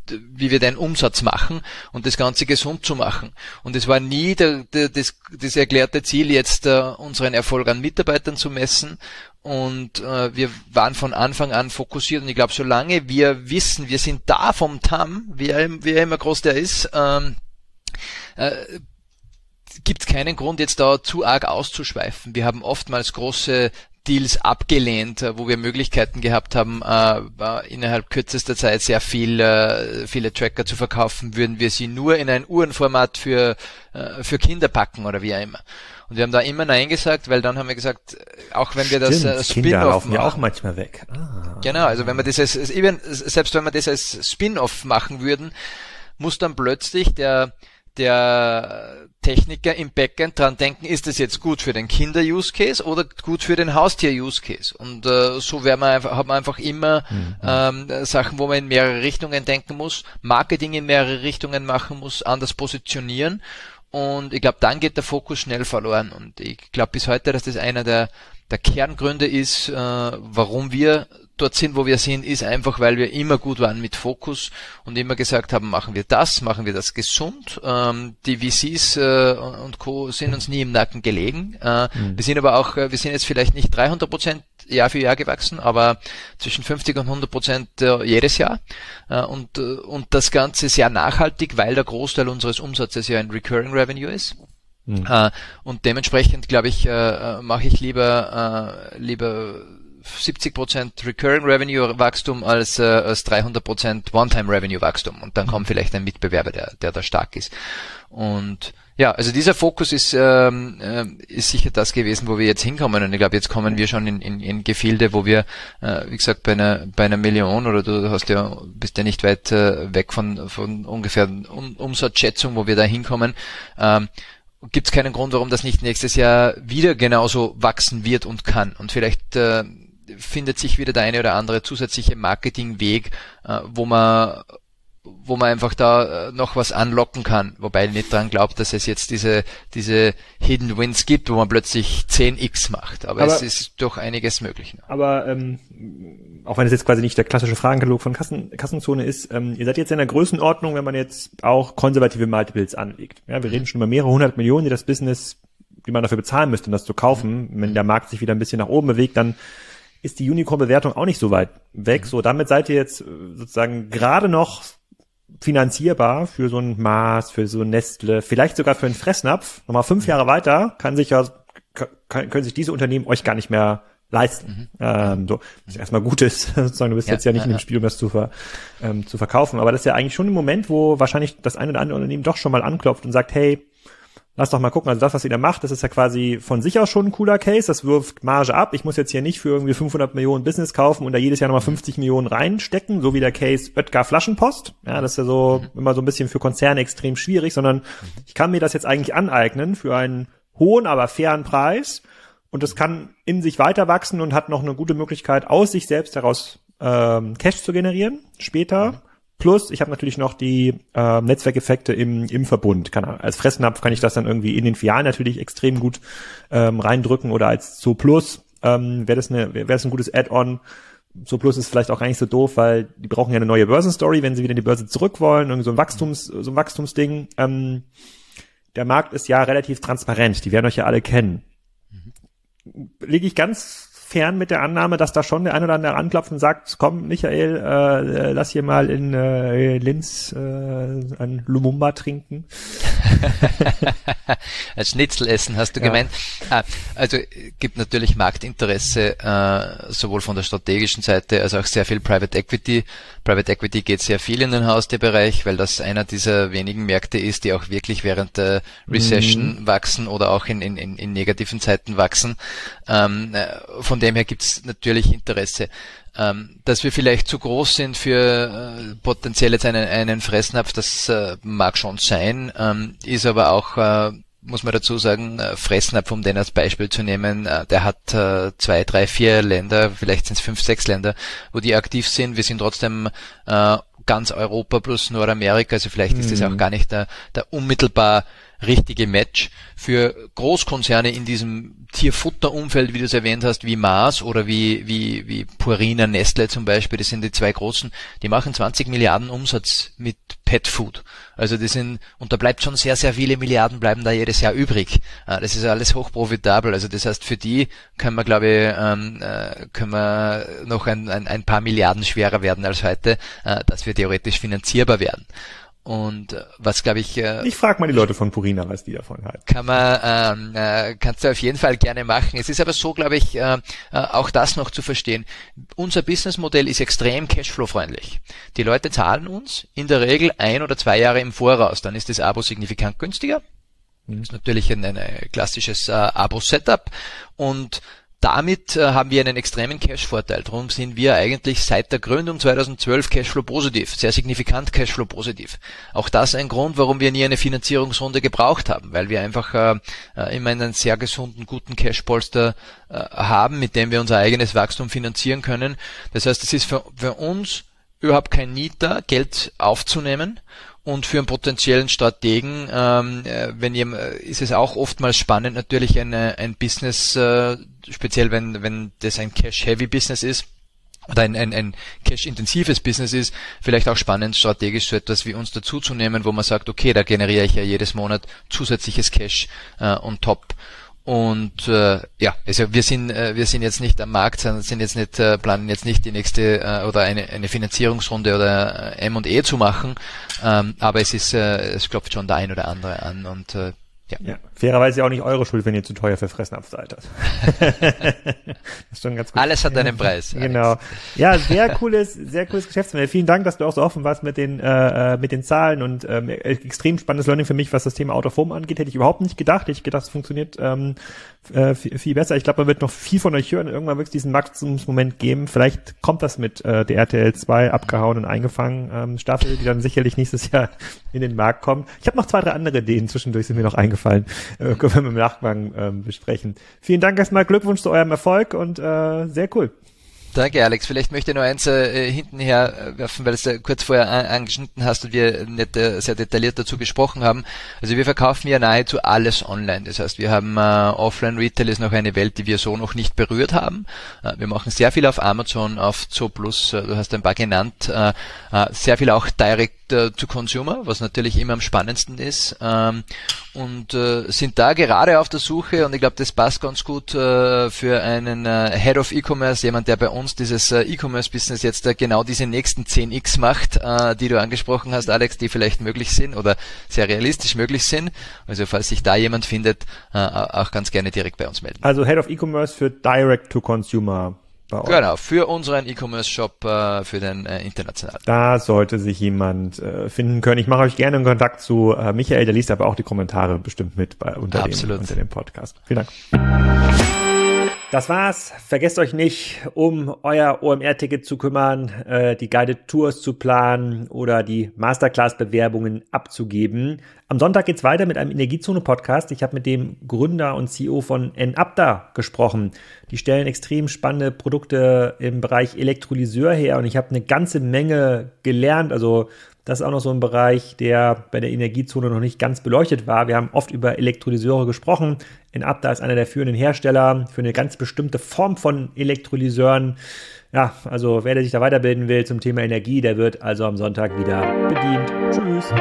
wie wir den Umsatz machen und das Ganze gesund zu machen. Und es war nie der, der, das, das erklärte Ziel, jetzt äh, unseren Erfolg an Mitarbeitern zu messen. Und äh, wir waren von Anfang an fokussiert. Und ich glaube, solange wir wissen, wir sind da vom TAM, wie er, wie er immer groß der ist, ähm, äh, gibt es keinen Grund, jetzt da zu arg auszuschweifen. Wir haben oftmals große Deals abgelehnt, äh, wo wir Möglichkeiten gehabt haben, äh, innerhalb kürzester Zeit sehr viel, äh, viele Tracker zu verkaufen, würden wir sie nur in ein Uhrenformat für, äh, für Kinder packen oder wie auch immer. Und wir haben da immer Nein gesagt, weil dann haben wir gesagt, auch wenn wir Stimmt, das äh, Kinder laufen ja auch manchmal weg. Ah. Genau, also wenn wir das als, selbst wenn wir das als Spin-off machen würden, muss dann plötzlich der der Techniker im Backend dran denken, ist das jetzt gut für den Kinder-Use-Case oder gut für den Haustier-Use-Case? Und äh, so wäre man einfach, hat man einfach immer mhm. ähm, Sachen, wo man in mehrere Richtungen denken muss, Marketing in mehrere Richtungen machen muss, anders positionieren. Und ich glaube, dann geht der Fokus schnell verloren. Und ich glaube bis heute, dass das einer der, der Kerngründe ist, äh, warum wir dort sind, wo wir sind, ist einfach, weil wir immer gut waren mit Fokus und immer gesagt haben, machen wir das, machen wir das gesund. Ähm, die VCs äh, und Co. sind uns nie im Nacken gelegen. Äh, mhm. Wir sind aber auch, äh, wir sind jetzt vielleicht nicht 300 Prozent Jahr für Jahr gewachsen, aber zwischen 50 und 100 Prozent äh, jedes Jahr. Äh, und, äh, und das Ganze sehr nachhaltig, weil der Großteil unseres Umsatzes ja ein Recurring Revenue ist. Mhm. und dementsprechend glaube ich, mache ich lieber lieber 70% Recurring Revenue Wachstum als, äh, als 300% One-Time Revenue Wachstum. Und dann kommt vielleicht ein Mitbewerber, der, der da stark ist. Und ja, also dieser Fokus ist, ähm, äh, ist sicher das gewesen, wo wir jetzt hinkommen. Und ich glaube, jetzt kommen wir schon in, in, in Gefilde, wo wir, äh, wie gesagt, bei einer, bei einer Million oder du hast ja, bist ja nicht weit äh, weg von, von ungefähr um, Umsatzschätzung, wo wir da hinkommen. Ähm, Gibt es keinen Grund, warum das nicht nächstes Jahr wieder genauso wachsen wird und kann. Und vielleicht äh, findet sich wieder der eine oder andere zusätzliche Marketingweg, äh, wo man wo man einfach da äh, noch was anlocken kann, wobei ich nicht dran glaubt, dass es jetzt diese diese Hidden Wins gibt, wo man plötzlich 10x macht, aber, aber es ist doch einiges möglich. Aber ähm, auch wenn es jetzt quasi nicht der klassische Fragenkatalog von Kassen, Kassenzone ist, ähm, ihr seid jetzt in der Größenordnung, wenn man jetzt auch konservative Multiples anlegt. Ja, wir reden schon über mehrere hundert Millionen, die das Business, die man dafür bezahlen müsste, um das zu kaufen. Wenn der Markt sich wieder ein bisschen nach oben bewegt, dann ist die Unicorn-Bewertung auch nicht so weit weg. Mhm. So, damit seid ihr jetzt äh, sozusagen gerade noch finanzierbar für so ein Mars, für so ein Nestle, vielleicht sogar für einen Fressnapf. Nochmal fünf mhm. Jahre weiter kann sich ja, können sich diese Unternehmen euch gar nicht mehr leisten. Mhm. Ähm, so, was erstmal gut ist, sozusagen, du bist ja, jetzt ja nicht ja, in dem Spiel, um das zu, ver, ähm, zu verkaufen. Aber das ist ja eigentlich schon ein Moment, wo wahrscheinlich das eine oder andere Unternehmen doch schon mal anklopft und sagt, hey, lass doch mal gucken, also das, was ihr da macht, das ist ja quasi von sich aus schon ein cooler Case, das wirft Marge ab. Ich muss jetzt hier nicht für irgendwie 500 Millionen Business kaufen und da jedes Jahr nochmal 50 Millionen reinstecken, so wie der Case Oetker Flaschenpost. Ja, das ist ja so mhm. immer so ein bisschen für Konzerne extrem schwierig, sondern ich kann mir das jetzt eigentlich aneignen für einen hohen, aber fairen Preis und das kann in sich weiter wachsen und hat noch eine gute Möglichkeit, aus sich selbst heraus ähm, Cash zu generieren später. Plus, ich habe natürlich noch die äh, Netzwerkeffekte im, im Verbund. Kann, als Fressnapf kann ich das dann irgendwie in den Filialen natürlich extrem gut ähm, reindrücken oder als Zo Plus ähm, wäre das, eine, wäre das ein gutes Add-on. So Plus ist vielleicht auch gar nicht so doof, weil die brauchen ja eine neue Börsenstory, wenn sie wieder in die Börse zurück wollen, irgendwie so ein Wachstums, so ein Wachstumsding. Ähm, der Markt ist ja relativ transparent, die werden euch ja alle kennen. Mhm. Lege ich ganz fern mit der Annahme, dass da schon der eine oder andere anklopft und sagt, komm, Michael, äh, lass hier mal in äh, Linz äh, ein Lumumba trinken. ein Schnitzel essen, hast du ja. gemeint. Ah, also gibt natürlich Marktinteresse, äh, sowohl von der strategischen Seite als auch sehr viel Private Equity. Private Equity geht sehr viel in den Haustierbereich, weil das einer dieser wenigen Märkte ist, die auch wirklich während der Recession mhm. wachsen oder auch in, in, in negativen Zeiten wachsen. Ähm, äh, von dem her gibt es natürlich Interesse. Ähm, dass wir vielleicht zu groß sind für äh, potenziell jetzt einen, einen Fressnapf, das äh, mag schon sein, ähm, ist aber auch äh, muss man dazu sagen, äh, Fressnapf, um den als Beispiel zu nehmen, äh, der hat äh, zwei, drei, vier Länder, vielleicht sind es fünf, sechs Länder, wo die aktiv sind. Wir sind trotzdem ganz Europa plus Nordamerika, also vielleicht ist das auch mhm. gar nicht der, der unmittelbar richtige Match für Großkonzerne in diesem Tierfutterumfeld, wie du es erwähnt hast, wie Mars oder wie, wie, wie Purina, Nestle zum Beispiel, das sind die zwei großen, die machen 20 Milliarden Umsatz mit Pet Food. Also die sind, und da bleibt schon sehr, sehr viele Milliarden bleiben da jedes Jahr übrig. Ah, das ist alles hochprofitabel. Also das heißt, für die können wir, glaube ich, ähm, äh, können wir noch ein, ein, ein paar Milliarden schwerer werden als heute, äh, dass wir theoretisch finanzierbar werden. Und äh, was glaube ich. Äh, ich frage mal die Leute von Purina, was die davon halten. Kann man, ähm, äh, kannst du auf jeden Fall gerne machen. Es ist aber so, glaube ich, äh, äh, auch das noch zu verstehen. Unser Businessmodell ist extrem cashflow-freundlich. Die Leute zahlen uns in der Regel ein oder zwei Jahre im Voraus. Dann ist das Abo signifikant günstiger. Das ist natürlich ein, ein klassisches äh, Abo-Setup und damit äh, haben wir einen extremen Cash-Vorteil. Darum sind wir eigentlich seit der Gründung 2012 Cashflow positiv, sehr signifikant Cashflow positiv. Auch das ein Grund, warum wir nie eine Finanzierungsrunde gebraucht haben, weil wir einfach äh, äh immer einen sehr gesunden, guten Cash-Polster äh, haben, mit dem wir unser eigenes Wachstum finanzieren können. Das heißt, es ist für, für uns überhaupt kein Need da, Geld aufzunehmen und für einen potenziellen Strategen, ähm, äh, wenn ihr, äh, ist es auch oftmals spannend, natürlich ein, ein Business, äh, speziell wenn, wenn das ein Cash-Heavy-Business ist, oder ein, ein, ein cash-intensives Business ist, vielleicht auch spannend, strategisch so etwas wie uns dazuzunehmen, wo man sagt, okay, da generiere ich ja jedes Monat zusätzliches Cash äh, on top. Und äh, ja, also wir sind äh, wir sind jetzt nicht am Markt, sondern sind jetzt nicht äh, planen jetzt nicht die nächste äh, oder eine, eine Finanzierungsrunde oder äh, M und E zu machen, ähm, aber es ist äh, es klopft schon der ein oder andere an und äh, ja. ja. Fairerweise auch nicht eure Schuld, wenn ihr zu teuer für Fressnapf seid. ist schon ganz gut. Alles hat einen Preis. Genau. Ja, sehr cooles, sehr cooles Geschäftsmodell. Vielen Dank, dass du auch so offen warst mit den, äh, äh mit den Zahlen und ähm, extrem spannendes Learning für mich, was das Thema Autoform angeht. Hätte ich überhaupt nicht gedacht. Hätte ich gedacht, es funktioniert ähm, äh, viel, viel besser. Ich glaube, man wird noch viel von euch hören. Irgendwann wird es diesen Wachstumsmoment geben. Vielleicht kommt das mit äh, der RTL 2 abgehauen und eingefangen ähm, Staffel, die dann sicherlich nächstes Jahr in den Markt kommt. Ich habe noch zwei, drei andere Ideen zwischendurch sind mir noch eingefallen. Äh, können wir im Nachgang äh, besprechen. Vielen Dank erstmal, Glückwunsch zu eurem Erfolg und äh, sehr cool. Danke, Alex. Vielleicht möchte ich noch eins äh, hinten her werfen, weil du es ja kurz vorher an, angeschnitten hast und wir nicht äh, sehr detailliert dazu gesprochen haben. Also wir verkaufen ja nahezu alles online. Das heißt, wir haben äh, Offline-Retail ist noch eine Welt, die wir so noch nicht berührt haben. Äh, wir machen sehr viel auf Amazon, auf Zooplus, äh, du hast ein paar genannt, äh, äh, sehr viel auch direct äh, to Consumer, was natürlich immer am spannendsten ist. Ähm, und äh, sind da gerade auf der Suche und ich glaube, das passt ganz gut äh, für einen äh, Head of E-Commerce, jemand, der bei uns dieses E-Commerce-Business jetzt genau diese nächsten 10x macht, die du angesprochen hast, Alex, die vielleicht möglich sind oder sehr realistisch möglich sind. Also falls sich da jemand findet, auch ganz gerne direkt bei uns melden. Also Head of E-Commerce für Direct to Consumer Genau, für unseren E-Commerce-Shop, äh, für den äh, internationalen. Da sollte sich jemand äh, finden können. Ich mache euch gerne einen Kontakt zu äh, Michael, der liest aber auch die Kommentare bestimmt mit bei, unter, dem, unter dem Podcast. Vielen Dank. Das war's. Vergesst euch nicht, um euer OMR-Ticket zu kümmern, äh, die Guided Tours zu planen oder die Masterclass-Bewerbungen abzugeben. Am Sonntag geht's weiter mit einem Energiezone-Podcast. Ich habe mit dem Gründer und CEO von Enapta gesprochen. Die stellen extrem spannende Produkte im Bereich Elektrolyseur her und ich habe eine ganze Menge gelernt. Also das ist auch noch so ein Bereich, der bei der Energiezone noch nicht ganz beleuchtet war. Wir haben oft über Elektrolyseure gesprochen. Enapta ist einer der führenden Hersteller für eine ganz bestimmte Form von Elektrolyseuren. Ja, also wer sich da weiterbilden will zum Thema Energie, der wird also am Sonntag wieder bedient. Tschüss.